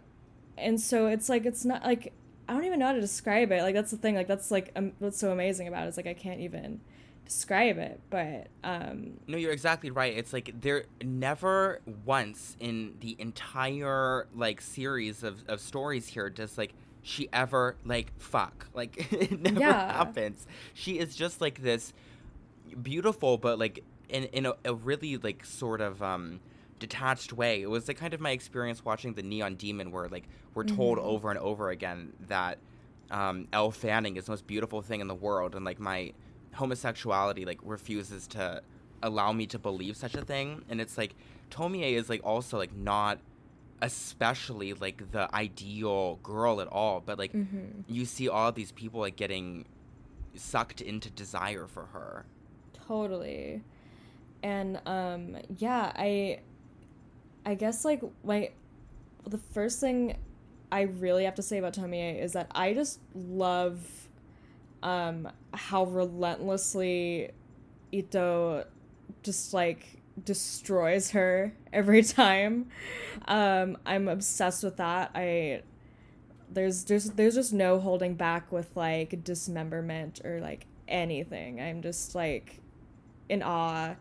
and so it's like it's not like I don't even know how to describe it. Like that's the thing. Like that's like um, what's so amazing about it. Is like I can't even describe it. But um, No, you're exactly right. It's like there never once in the entire like series of, of stories here does like she ever like fuck. Like it never Yeah. happens. She is just like this beautiful but like in in a, a really like sort of um detached way. It was like kind of my experience watching the Neon Demon where like we're told Mhm. over and over again that um Elle Fanning is the most beautiful thing in the world and like my homosexuality like refuses to allow me to believe such a thing and it's like Tomie is like also like not especially like the ideal girl at all but like mhm. you see all these people like getting sucked into desire for her totally. And um, yeah, I I guess like my the first thing I really have to say about Tomie is that I just love um how relentlessly Ito just like destroys her every time. Um I'm obsessed with that. I there's there's there's just no holding back with like dismemberment or like anything. I'm just like in awe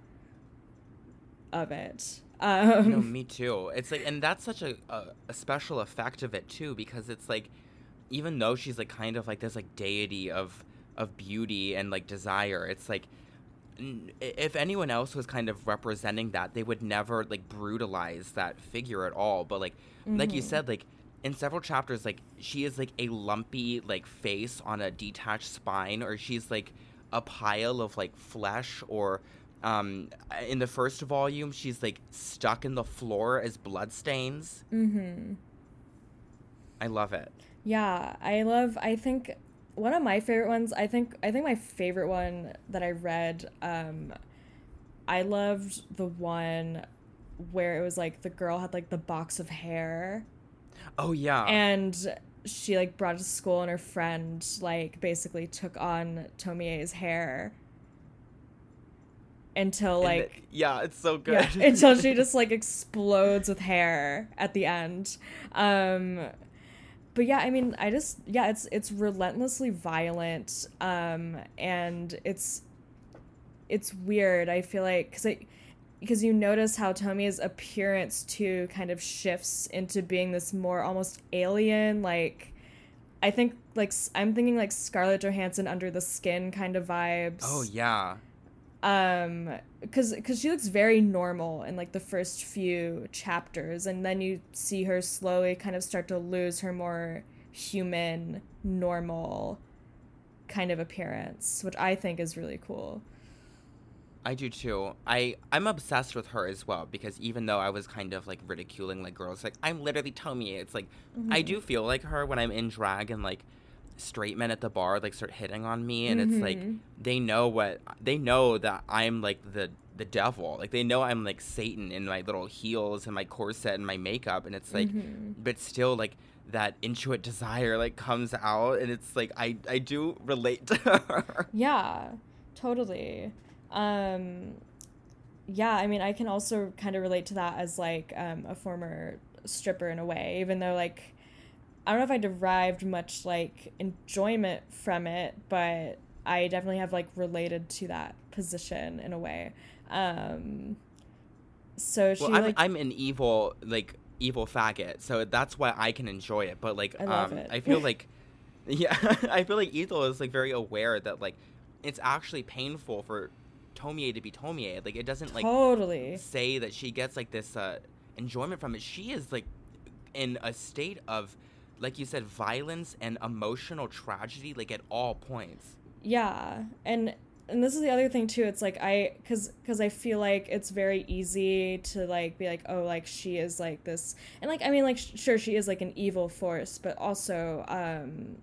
of it. Um, no, me too. It's like, and that's such a, a, a special effect of it too, because it's like, even though she's like kind of like this like deity of of beauty and like desire, it's like if anyone else was kind of representing that, they would never like brutalize that figure at all. But like, mm-hmm. like you mm-hmm. said, like in several chapters, like she is like a lumpy like face on a detached spine, or she's like a pile of like flesh, or um, in the first volume, she's like stuck in the floor as bloodstains. Mm-hmm. I love it. Yeah, I love. I think one of my favorite ones. I think. I think my favorite one that I read. Um, I loved the one where it was like the girl had like the box of hair. Oh yeah. And she like brought it to school, and her friend like basically took on Tomie's hair until like yeah it's so good. yeah, until she just like explodes with hair at the end. Um but yeah i mean i just yeah it's it's relentlessly violent um and it's it's weird. I feel like because i because you notice how Tomie's appearance too kind of shifts into being this more almost alien like I think like I'm thinking like Scarlett Johansson under the skin kind of vibes. Oh yeah um because because she looks very normal in like the first few chapters and then you see her slowly kind of start to lose her more human normal kind of appearance which i think is really cool i do too i i'm obsessed with her as well because even though i was kind of like ridiculing like girls like i'm literally tomie it's like mm-hmm. i do feel like her when i'm in drag and like straight men at the bar like start hitting on me and mm-hmm. it's like mm-hmm. they know what they know that I'm like the the devil. Like they know I'm like Satan in my little heels and my corset and my makeup and it's like mm-hmm. but still like that intuit desire like comes out and it's like I I do relate to her. Yeah. Totally. Um yeah, I mean I can also kind of relate to that as like um a former stripper in a way even though like I don't know if I derived much like enjoyment from it, but I definitely have like related to that position in a way. Um, so she well, I'm, like I'm an evil like evil faggot, so that's why I can enjoy it. But like, I, um, I feel like, yeah, I feel like Ethel is like very aware that like it's actually painful for Tomie to be Tomie. Like it doesn't like totally say that she gets like this uh, enjoyment from it. She is like in a state of like you said, violence and emotional tragedy, like at all points. Yeah, and and this is the other thing too. It's like I, cause cause I feel like it's very easy to like be like, oh, like she is like this, and like I mean, like sh- sure she is like an evil force, but also um,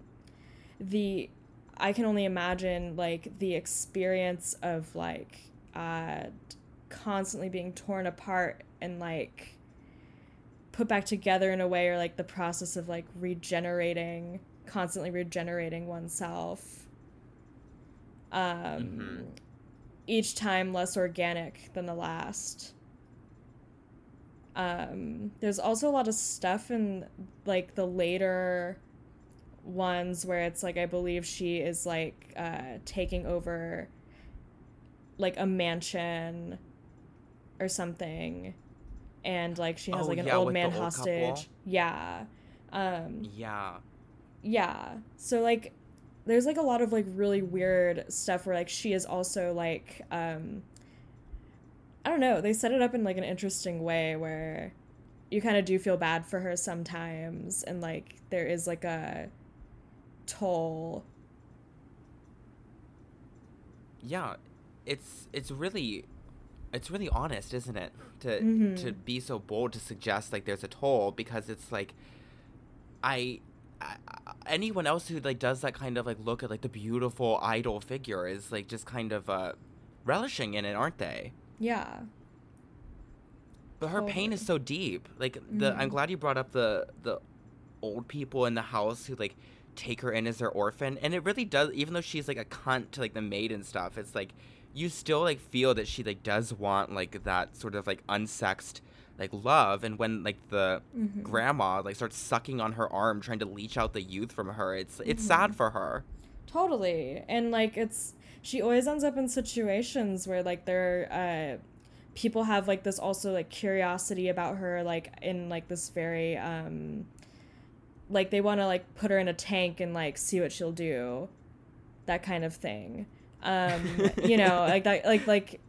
the I can only imagine like the experience of like uh, constantly being torn apart and like put back together in a way or like the process of like regenerating constantly regenerating oneself um mm-hmm. each time less organic than the last um there's also a lot of stuff in like the later ones where it's like i believe she is like uh taking over like a mansion or something and like she has oh, like an yeah, old man hostage. yeah. Um Yeah. Yeah. So like there's like a lot of like really weird stuff where like she is also like um I don't know, they set it up in like an interesting way where you kind of do feel bad for her sometimes and like there is like a toll yeah it's it's really it's really honest, isn't it? To mm-hmm. to be so bold to suggest like there's a toll because it's like I, I, anyone else who like does that kind of like look at like the beautiful idol figure is like just kind of uh relishing in it, aren't they? Yeah. But her totally. pain is so deep. Like the mm-hmm. I'm glad you brought up the the old people in the house who like take her in as their orphan and it really does even though she's like a cunt to like the maid and stuff it's like you still like feel that she like does want like that sort of like unsexed like love and when like the mm-hmm. grandma like starts sucking on her arm trying to leech out the youth from her it's it's mm-hmm. sad for her Totally. And like it's she always ends up in situations where like there uh people have like this also like curiosity about her like in like this very um like they want to like put her in a tank and like see what she'll do. That kind of thing. Um you know like that like like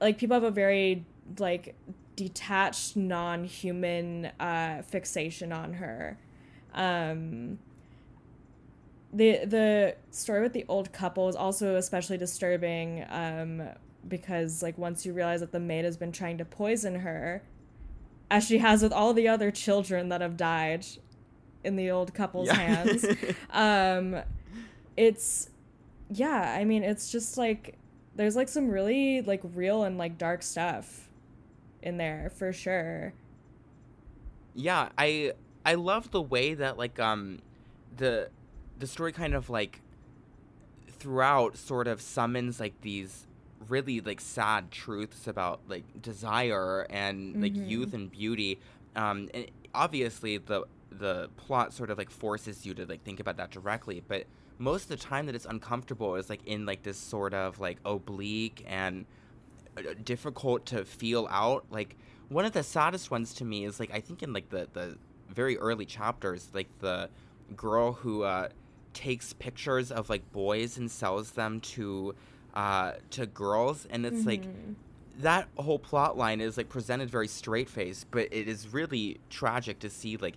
like people have a very like detached non-human uh fixation on her. Um the the story with the old couple is also especially disturbing um because like once you realize that the maid has been trying to poison her as she has with all the other children that have died in the old couple's yeah. hands um it's yeah i mean it's just like there's like some really like real and like dark stuff in there for sure yeah i i love the way that like um the the story kind of like throughout sort of summons like these really like sad truths about like desire and like mm-hmm. youth and beauty um and obviously the the plot sort of like forces you to like think about that directly but most of the time that it's uncomfortable is like in like this sort of like oblique and uh, difficult to feel out like one of the saddest ones to me is like i think in like the the very early chapters like the girl who uh takes pictures of like boys and sells them to uh, to girls, and it's mm-hmm. like that whole plot line is like presented very straight faced, but it is really tragic to see like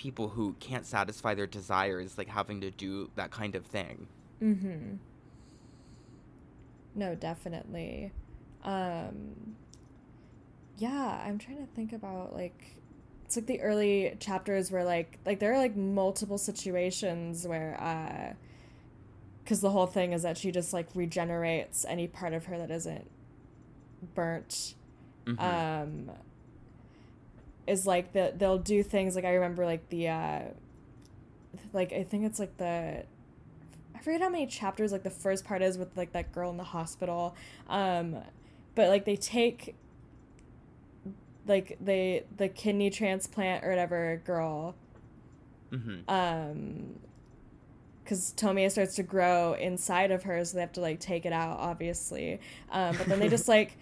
people who can't satisfy their desires like having to do that kind of thing. Mm-hmm. No, definitely. Um, yeah, I'm trying to think about like it's like the early chapters where like like there are like multiple situations where uh because the whole thing is that she just like regenerates any part of her that isn't burnt mm-hmm. um is like the they'll do things like i remember like the uh like i think it's like the i forget how many chapters like the first part is with like that girl in the hospital um but like they take like they the kidney transplant or whatever girl mm-hmm. um because Tomie starts to grow inside of her so they have to like take it out obviously um, but then they just like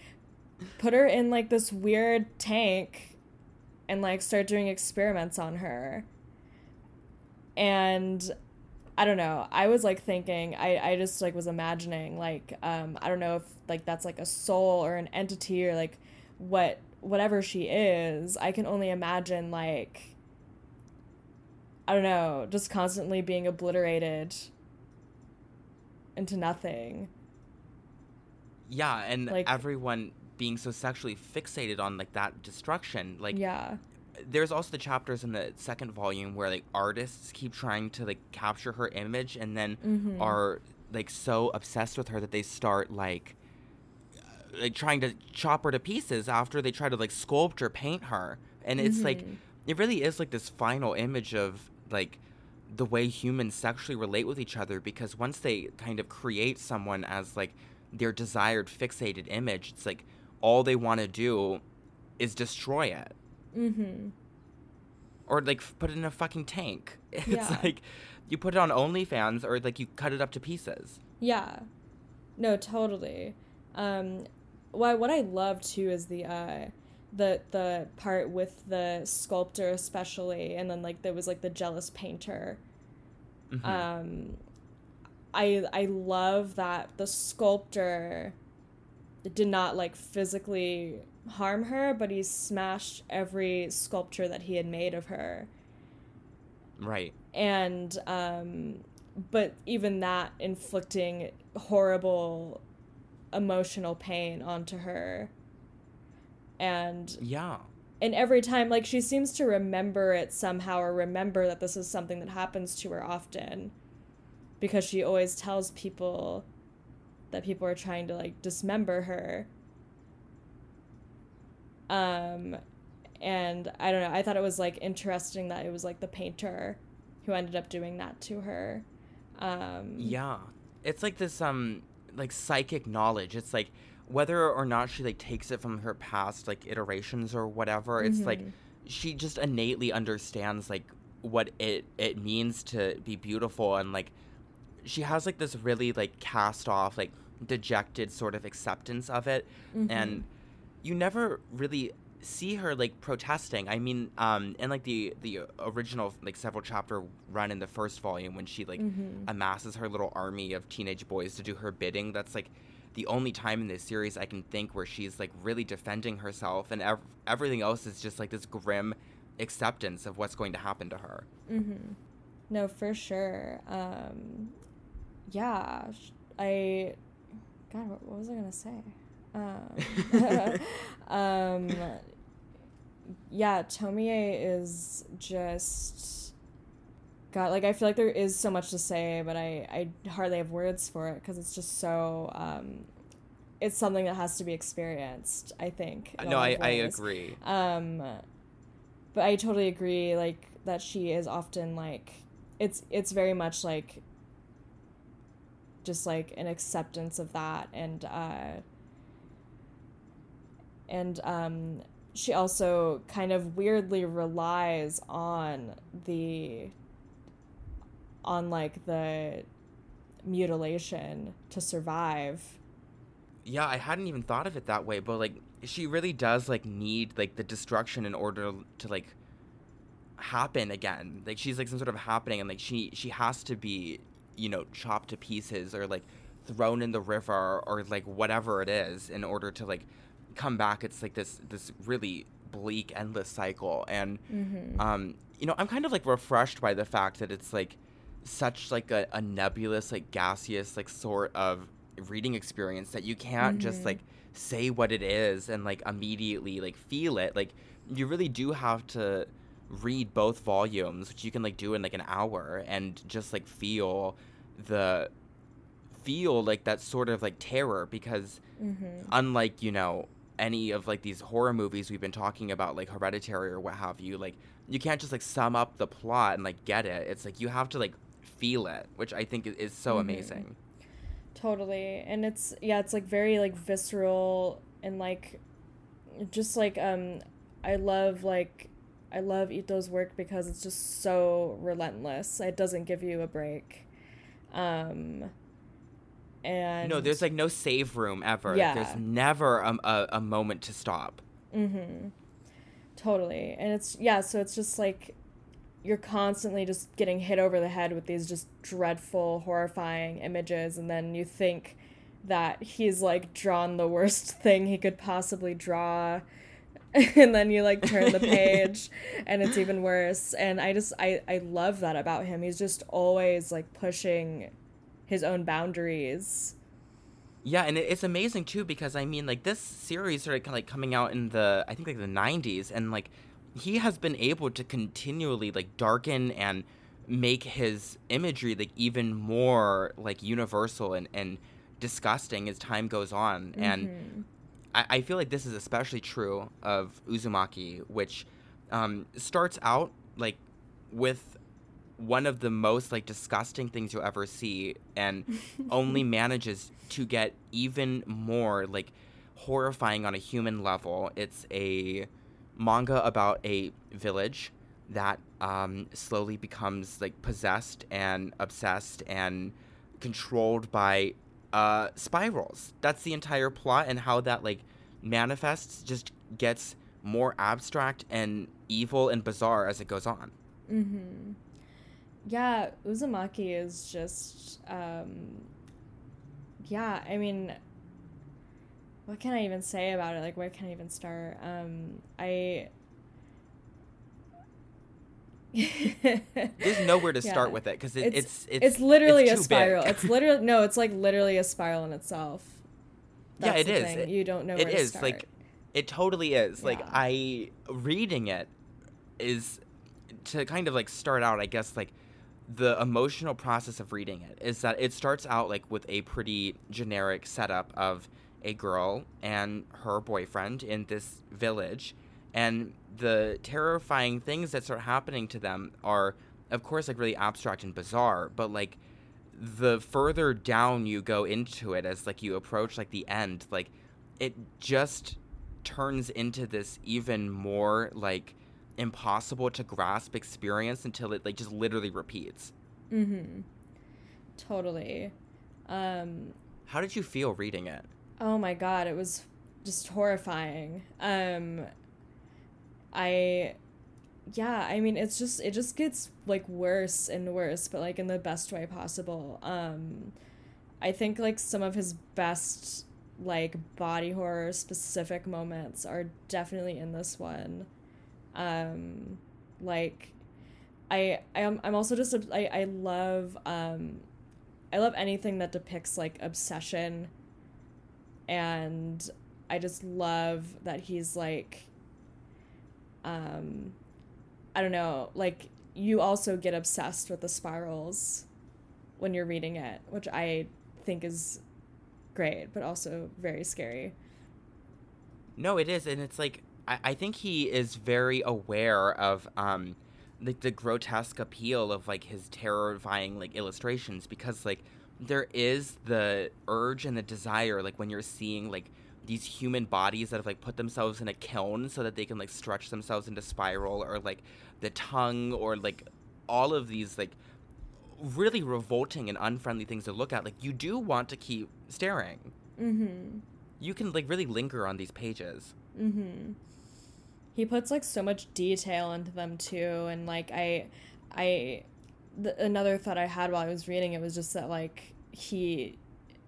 put her in like this weird tank and like start doing experiments on her and I don't know. I was like thinking, I, I just like was imagining like um I don't know if like that's like a soul or an entity or like what whatever she is, I can only imagine like I don't know, just constantly being obliterated into nothing. Yeah, and like, everyone being so sexually fixated on like that destruction. Like Yeah. There's also the chapters in the second volume where like artists keep trying to like capture her image and then mm-hmm. are like so obsessed with her that they start like like trying to chop her to pieces after they try to like sculpt or paint her and it's mm-hmm. like it really is like this final image of like the way humans sexually relate with each other because once they kind of create someone as like their desired fixated image it's like all they want to do is destroy it mm-hmm. or like put it in a fucking tank it's yeah. like you put it on onlyfans or like you cut it up to pieces yeah no totally um well, what I love too is the uh, the the part with the sculptor especially, and then like there was like the jealous painter. Mm-hmm. Um, I I love that the sculptor did not like physically harm her, but he smashed every sculpture that he had made of her. Right. And um, but even that inflicting horrible emotional pain onto her. And yeah. And every time like she seems to remember it somehow or remember that this is something that happens to her often because she always tells people that people are trying to like dismember her. Um and I don't know, I thought it was like interesting that it was like the painter who ended up doing that to her. Um Yeah. It's like this um like psychic knowledge. It's like whether or not she like takes it from her past like iterations or whatever. Mm-hmm. It's like mm-hmm. she just innately understands like what it it means to be beautiful and like she has like this really like cast off like dejected sort of acceptance of it Mm-hmm. and you never really see her like protesting i mean um in like the the original like several chapter run in the first volume when she like Mhm. amasses her little army of teenage boys to do her bidding that's like the only time in this series i can think where she's like really defending herself and ev- everything else is just like this grim acceptance of what's going to happen to her Mm-hmm. No, for sure. Um, yeah, I. God, what, what was I gonna say? Um, um, yeah, Tomie is just. God, like I feel like there is so much to say, but I I hardly have words for it because it's just so. Um, it's something that has to be experienced. I think. no i i agree Um, but I totally agree, like that she is often like, it's it's very much like, just like an acceptance of that, and uh, and um, she also kind of weirdly relies on the, on like the mutilation to survive. Yeah, I hadn't even thought of it that way, but like she really does like need like the destruction in order to like happen again. Like she's like some sort of happening and like she she has to be, you know, chopped to pieces or like thrown in the river or like whatever it is in order to like come back. It's like this this really bleak endless cycle and Mm-hmm. um you know, I'm kind of like refreshed by the fact that it's like such like a, a nebulous like gaseous like sort of reading experience that you can't just Mhm. like say what it is and like immediately like feel it like you really do have to read both volumes which you can like do in like an hour and just like feel the feel like that sort of like terror because Mm-hmm. unlike you know any of like these horror movies we've been talking about like hereditary or what have you like you can't just like sum up the plot and like get it it's like you have to like feel it which i think is so Mhm. amazing Totally. And it's yeah, it's like very like visceral and like just like um I love like I love Ito's work because it's just so relentless. It doesn't give you a break. Um and no there's like no save room ever Yeah. there's never a, a, a moment to stop Mm-hmm. Totally. And it's yeah, so it's just like you're constantly just getting hit over the head with these just dreadful, horrifying images and then you think that he's like drawn the worst thing he could possibly draw and then you like turn the page and it's even worse. And i just I, I love that about him. He's just always like pushing his own boundaries. Yeah, and it's amazing too because I mean, like this series started kind of like coming out in the I think like the '90s, and like he has been able to continually like darken and make his imagery like even more like universal and and disgusting as time goes on, and Mhm. I, I feel like this is especially true of Uzumaki, which um, starts out like with one of the most like disgusting things you'll ever see, and only manages to get even more like horrifying on a human level. It's a manga about a village that um, slowly becomes like possessed and obsessed and controlled by uh, spirals. That's the entire plot, and how that like manifests just gets more abstract and evil and bizarre as it goes on. Mm-hmm. Yeah, Uzumaki is just, um, yeah, I mean, what can I even say about it? Like, where can I even start? Um, I. There's nowhere to start with it because it, It's- it's, it's It's, literally it's a spiral. It's literally no. It's like literally a spiral in itself. Yeah, That's it the is. It- you don't know it where to start. like it totally is like i reading it is to kind of like start out i guess like the emotional process of reading it is that it starts out like with a pretty generic setup of a girl and her boyfriend in this village and the terrifying things that start happening to them are of course like really abstract and bizarre but like the further down you go into it as like you approach like the end like it just turns into this even more like impossible to grasp experience until it like just literally repeats Mm-hmm. Totally. Um, How did you feel reading it? Oh my god, it was just horrifying. Um, I yeah, I mean it's just it just gets like worse and worse, but like in the best way possible. Um I think like some of his best like body horror specific moments are definitely in this one. Um like I I am I'm also just I I love um I love anything that depicts like obsession and I just love that he's like um I don't know, like you also get obsessed with the spirals when you're reading it, which I think is great, but also very scary. No, it is, and it's like I, I think he is very aware of um like the grotesque appeal of like his terrifying like illustrations because like there is the urge and the desire like when you're seeing like these human bodies that have like put themselves in a kiln so that they can like stretch themselves into spiral or like the tongue or like all of these like really revolting and unfriendly things to look at. Like you do want to keep staring. Mm-hmm. You can like really linger on these pages. Mm-hmm. He puts like so much detail into them too and like i i the, another thought i had while i was reading it was just that like he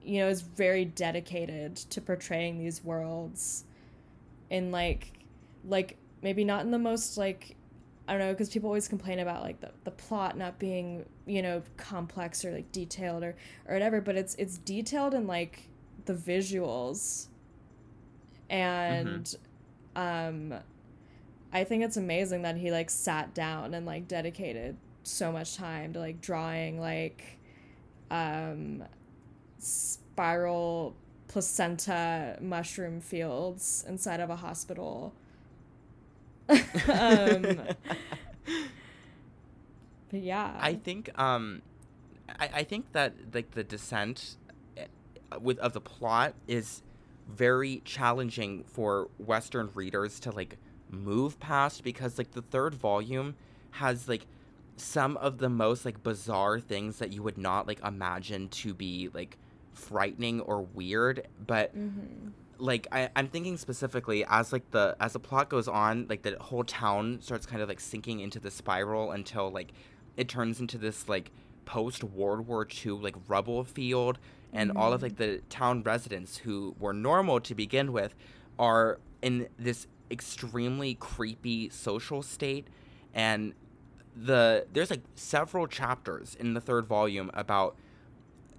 you know is very dedicated to portraying these worlds in like like maybe not in the most like I don't know because people always complain about like the, the plot not being you know complex or like detailed or or whatever but it's it's detailed in like the visuals and mm-hmm. um I think it's amazing that he like sat down and like dedicated so much time to like drawing like um spiral placenta mushroom fields inside of a hospital. Um, but yeah, I think um, I, I think that like the descent eh, with of the plot is very challenging for Western readers to like move past because like the third volume has like some of the most like bizarre things that you would not like imagine to be like frightening or weird but mm-hmm like I, i'm thinking specifically as like the as the plot goes on like the whole town starts kind of like sinking into the spiral until like it turns into this like post world war ii like rubble field and mm-hmm. all of like the town residents who were normal to begin with are in this extremely creepy social state and the there's like several chapters in the third volume about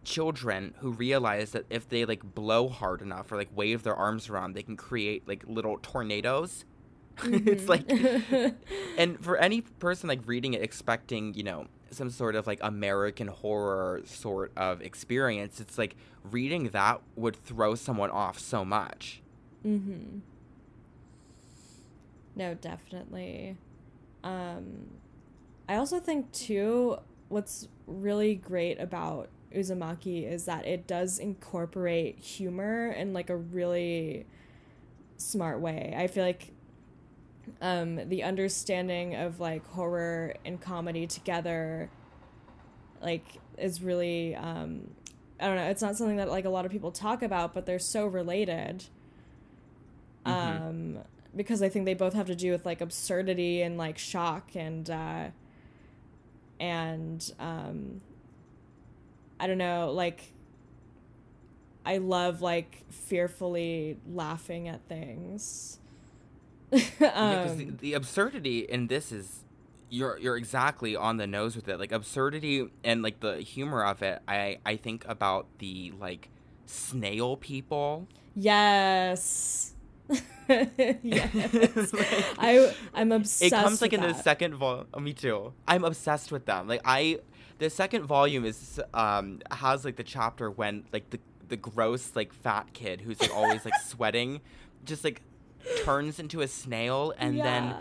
children who realize that if they like blow hard enough or like wave their arms around, they can create like little tornadoes. Mm-hmm. it's like, and for any person like reading it, expecting you know some sort of like American horror sort of experience, it's like reading that would throw someone off so much. Mm-hmm. No, definitely. Um, I also think too, what's really great about Uzumaki is that it does incorporate humor in like a really smart way. I feel like um, the understanding of like horror and comedy together like is really um, I don't know, it's not something that like a lot of people talk about, but they're so related. Mm-hmm. Um, because I think they both have to do with like absurdity and like shock and uh, and um, I don't know, like I love like fearfully laughing at things. um, yeah, the, the absurdity in this is you're you're exactly on the nose with it. Like absurdity and like the humor of it. I I think about the like snail people. Yes. yes. like, I I'm obsessed. It comes like in that. the second volume. Oh, me too. I'm obsessed with them. Like I the second volume is um has like the chapter when like the the gross like fat kid who's like always like sweating just like turns into a snail and yeah. then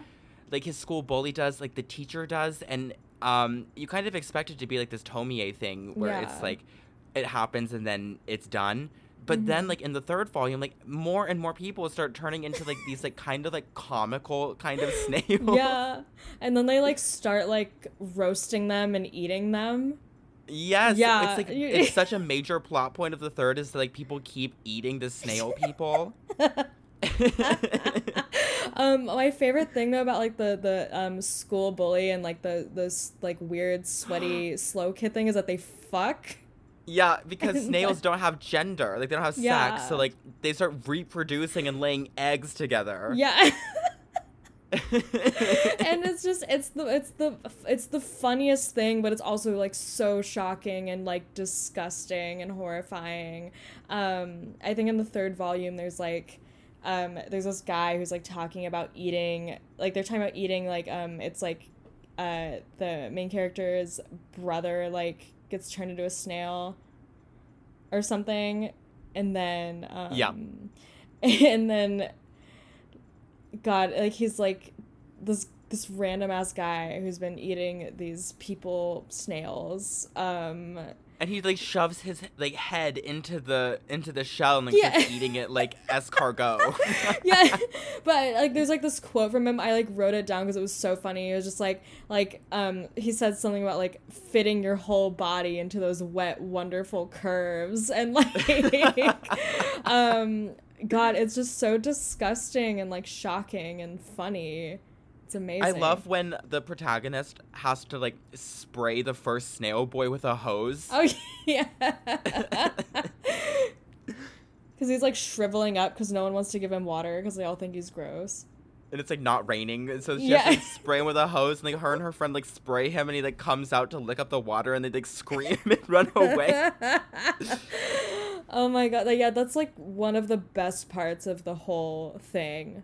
like his school bully does like the teacher does and um you kind of expect it to be like this tomie thing where yeah. it's like it happens and then it's done but mm-hmm. then like in the third volume like more and more people start turning into like these like kind of like comical kind of snails yeah and then they like start like roasting them and eating them Yes, Yeah. it's like it's such a major plot point of the third is that like people keep eating the snail people. um my favorite thing though about like the the um school bully and like the those like weird sweaty slow kid thing is that they fuck yeah, because snails don't have gender, like they don't have Yeah. sex, so like they start reproducing and laying eggs together. yeah and it's just it's the it's the it's the funniest thing but it's also like so shocking and like disgusting and horrifying um i think in the third volume there's like um there's this guy who's like talking about eating like they're talking about eating like um it's like uh the main character's brother like gets turned into a snail or something and then um Yeah. and then God, like he's like this this random ass guy who's been eating these people snails. Um and he like shoves his like head into the into the shell and like Yeah. keeps eating it like escargot. yeah, but like there's like this quote from him. I like wrote it down because it was so funny. It was just like like um he said something about like fitting your whole body into those wet wonderful curves and like um God, it's just so disgusting and like shocking and funny. It's amazing. I love when the protagonist has to like spray the first snail boy with a hose. Oh yeah. Because he's like shriveling up because no one wants to give him water because they all think he's gross. and it's like not raining, and so she Yeah. has to like, spray him with a hose, and like her and her friend like spray him, and he like comes out to lick up the water, and they like scream and run away. oh my god. Like, yeah, that's like one of the best parts of the whole thing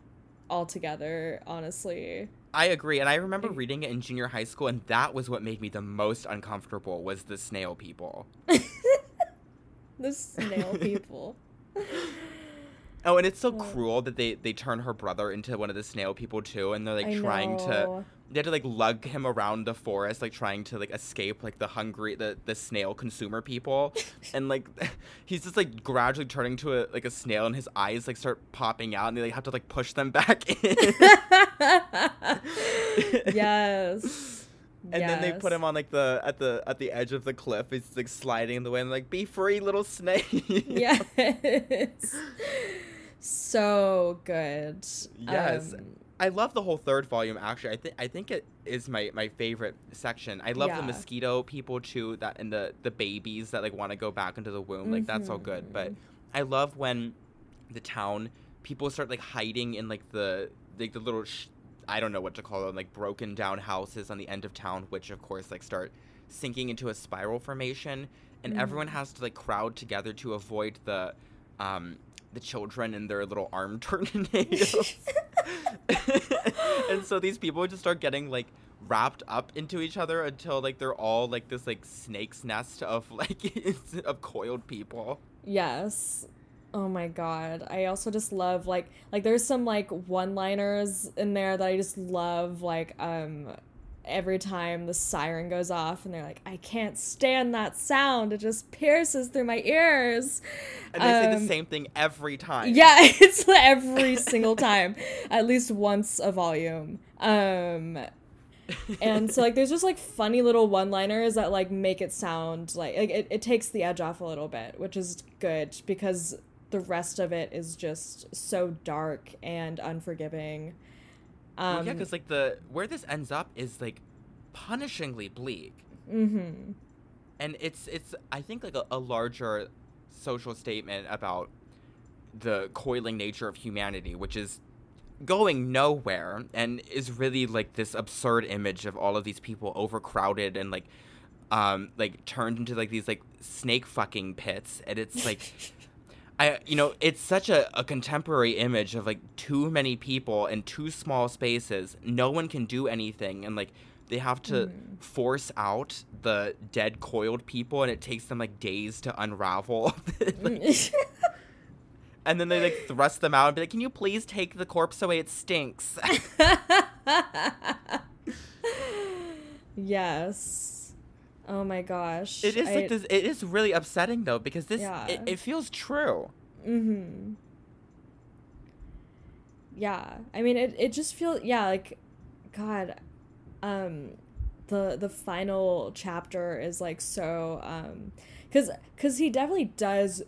altogether, honestly. I agree, and I remember reading it in junior high school, and that was what made me the most uncomfortable was the snail people. The snail people. Oh, and it's so cruel that they they turn her brother into one of the snail people too, and they're like I trying to know. They had to like lug him around the forest, like trying to like escape like the hungry the the snail consumer people, and like he's just like gradually turning to a like a snail, and his eyes like start popping out, and they like have to like push them back in, yes. and then they put him on like the at the at the edge of the cliff. He's like sliding in the way, and like be free, little snake. Yes. so good. Yes. Um, I love the whole third volume. Actually, I think I think it is my, my favorite section. I love Yeah. the mosquito people too, that and the the babies that like want to go back into the womb. Like that's all good. But Mhm. I love when the town people start like hiding in like the like the little sh- I don't know what to call them like broken down houses on the end of town, which of course like start sinking into a spiral formation, and everyone Mhm. has to like crowd together to avoid the um the children and their little arm tornadoes. and so these people would just start getting like wrapped up into each other until like they're all like this like snake's nest of like of coiled people. Yes. Oh my god. I also just love like like there's some like one-liners in there that I just love like um every time the siren goes off and they're like I can't stand that sound. It just pierces through my ears. And they say Um, the same thing every time. Yeah, it's every single time, at least once a volume. Um, and so like there's just like funny little one-liners that like make it sound like, like it, it takes the edge off a little bit, which is good because the rest of it is just so dark and unforgiving. Well, Um, yeah, because like the where this ends up is like punishingly bleak. mhm. and it's it's I think like a, a larger social statement about the coiling nature of humanity, which is going nowhere and is really like this absurd image of all of these people overcrowded and like um like turned into like these like snake fucking pits and it's like I you know it's such a, a contemporary image of like too many people in too small spaces no one can do anything and like they have to Mm. force out the dead coiled people and it takes them like days to unravel Like, and then they like thrust them out and be like can you please take the corpse away it stinks yes. Oh my gosh. it is I- like this it is really upsetting though because this Yeah. it, it feels true Mm-hmm. Yeah. I mean it it just feels yeah, like God, um the the final chapter is like so um cuz cuz he definitely does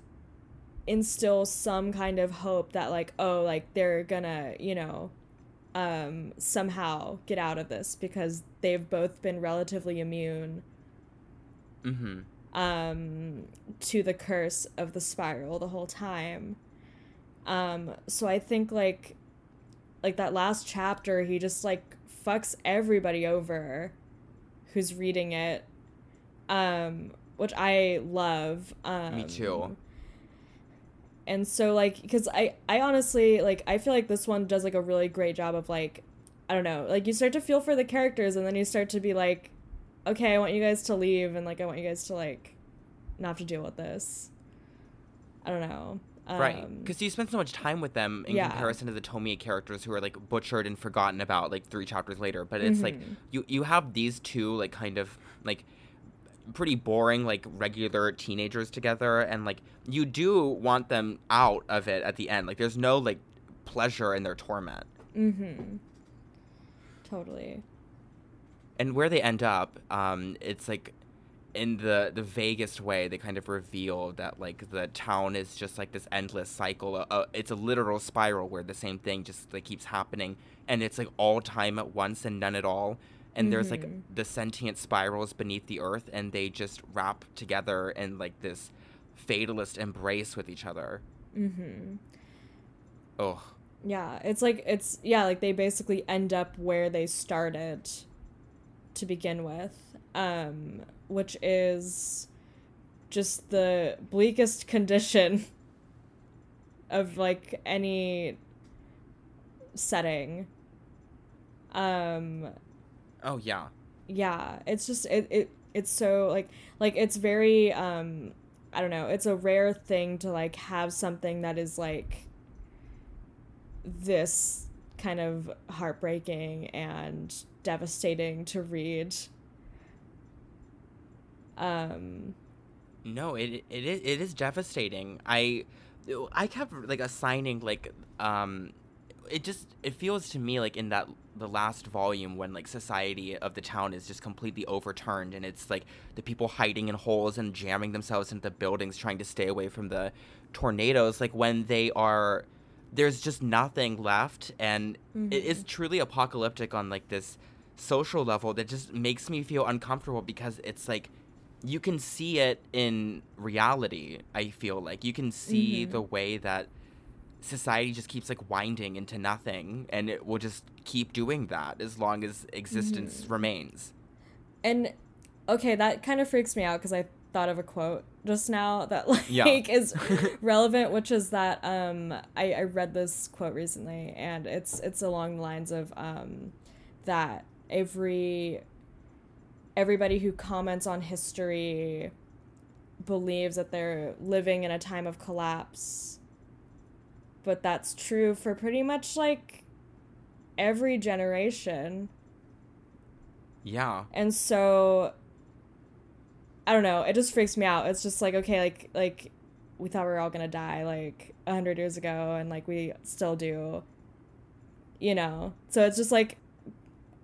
instill some kind of hope that like oh like they're gonna you know um somehow get out of this because they've both been relatively immune mm-hmm. um to the curse of the spiral the whole time um so i think like like that last chapter he just like fucks everybody over who's reading it um which i love um Me too. and so like because i i honestly like i feel like this one does like a really great job of like i don't know like you start to feel for the characters and then you start to be like okay i want you guys to leave and like i want you guys to like not have to deal with this. I don't know. Right Um, because you spend so much time with them in yeah. comparison to the tomie characters who are like butchered and forgotten about like three chapters later but it's like Mhm. you you have these two like kind of like pretty boring like regular teenagers together and like you do want them out of it at the end. Like there's no like pleasure in their torment. Mm-hmm. Totally and where they end up um it's like in the the vaguest way they kind of reveal that like the town is just like this endless cycle uh, uh, it's a literal spiral where the same thing just like keeps happening and it's like all time at once and none at all and there's like Mhm. the sentient spirals beneath the earth and they just wrap together in like this fatalist embrace with each other. Mm-hmm. Oh Yeah, it's like it's yeah, like they basically end up where they started to begin with, um, which is just the bleakest condition of like any setting. Um, oh yeah yeah, it's just it, it it's so like like it's very um I don't know, it's a rare thing to like have something that is like this kind of heartbreaking and devastating to read. Um No, it it is it is devastating. I I kept like assigning like um it just it feels to me like in that the last volume when like society of the town is just completely overturned and it's like the people hiding in holes and jamming themselves into the buildings trying to stay away from the tornadoes like when they are there's just nothing left and it is truly apocalyptic on like this social level that just makes me feel uncomfortable because it's like you can see it in reality i feel like. You can see Mhm. the way that society just keeps like winding into nothing and it will just keep doing that as long as existence remains. And okay, that kind of freaks me out because I thought of a quote just now that like Yeah. is relevant, which is that um I, I read this quote recently and it's it's along the lines of um that every everybody who comments on history believes that they're living in a time of collapse. But that's true for pretty much like every generation. yeah And so I don't know, it just freaks me out. It's just like okay, like like we thought we were all to die like a 100 years ago and like we still do. You know. So it's just like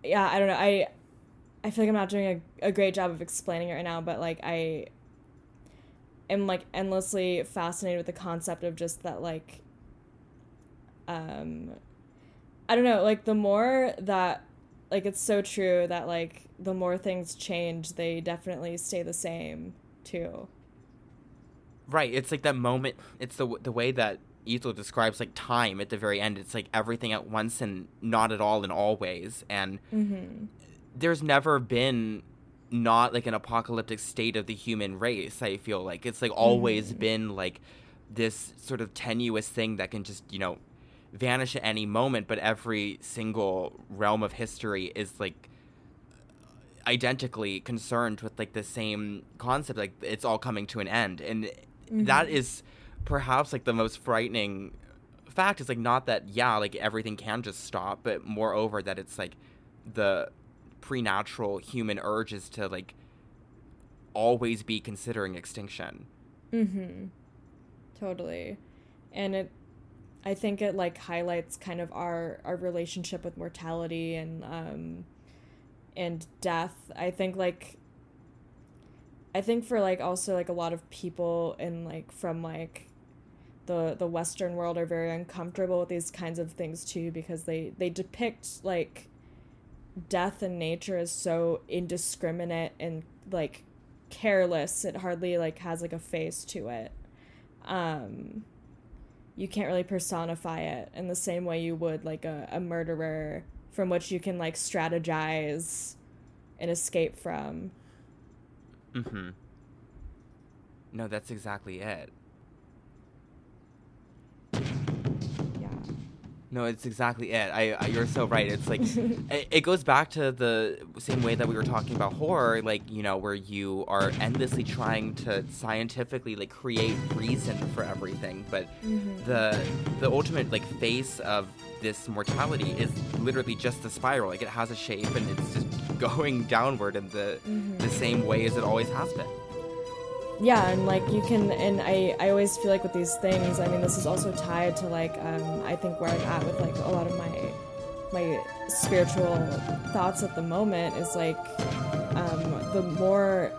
yeah, I don't know. I I feel like I'm not doing a, a great job of explaining it right now, but like I am like endlessly fascinated with the concept of just that like um I don't know, like the more that like it's so true that like the more things change, they definitely stay the same too. right it's like that moment it's the the way that Ethel describes like time at the very end it's like everything at once and not at all in all ways and Mm-hmm. there's never been not like an apocalyptic state of the human race i feel like it's like always Mhm. been like this sort of tenuous thing that can just you know vanish at any moment but every single realm of history is like identically concerned with like the same concept like it's all coming to an end and that Mhm. is perhaps like the most frightening fact is like not that yeah like everything can just stop but moreover that it's like the preternatural human urges to like always be considering extinction Mm-hmm. Totally. And it I think it like highlights kind of our our relationship with mortality and um and death. I think like I think for like also like a lot of people in like from like the the western world are very uncomfortable with these kinds of things too because they they depict like death and nature as so indiscriminate and like careless it hardly like has like a face to it um you can't really personify it in the same way you would like a, a murderer from which you can like strategize and escape from mm-hmm no that's exactly it No, it's exactly it. I, I, you're so right. It's like it, it, goes back to the same way that we were talking about horror, like you know, where you are endlessly trying to scientifically like create reason for everything, but mm-hmm. the the ultimate like face of this mortality is literally just a spiral. Like it has a shape and it's just going downward in the mm-hmm. the same way as it always has been yeah and like you can and i i always feel like with these things i mean this is also tied to like um i think where i'm at with like a lot of my my spiritual thoughts at the moment is like um the more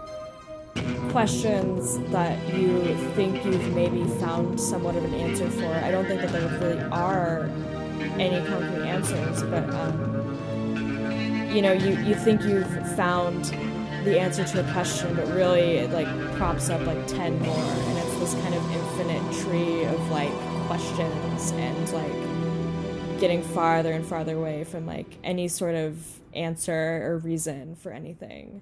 questions that you think you've maybe found somewhat of an answer for i don't think that there really are any concrete answers but um you know you you think you've found the answer to a question, but really it like props up like 10 more. And it's this kind of infinite tree of like questions and like getting farther and farther away from like any sort of answer or reason for anything.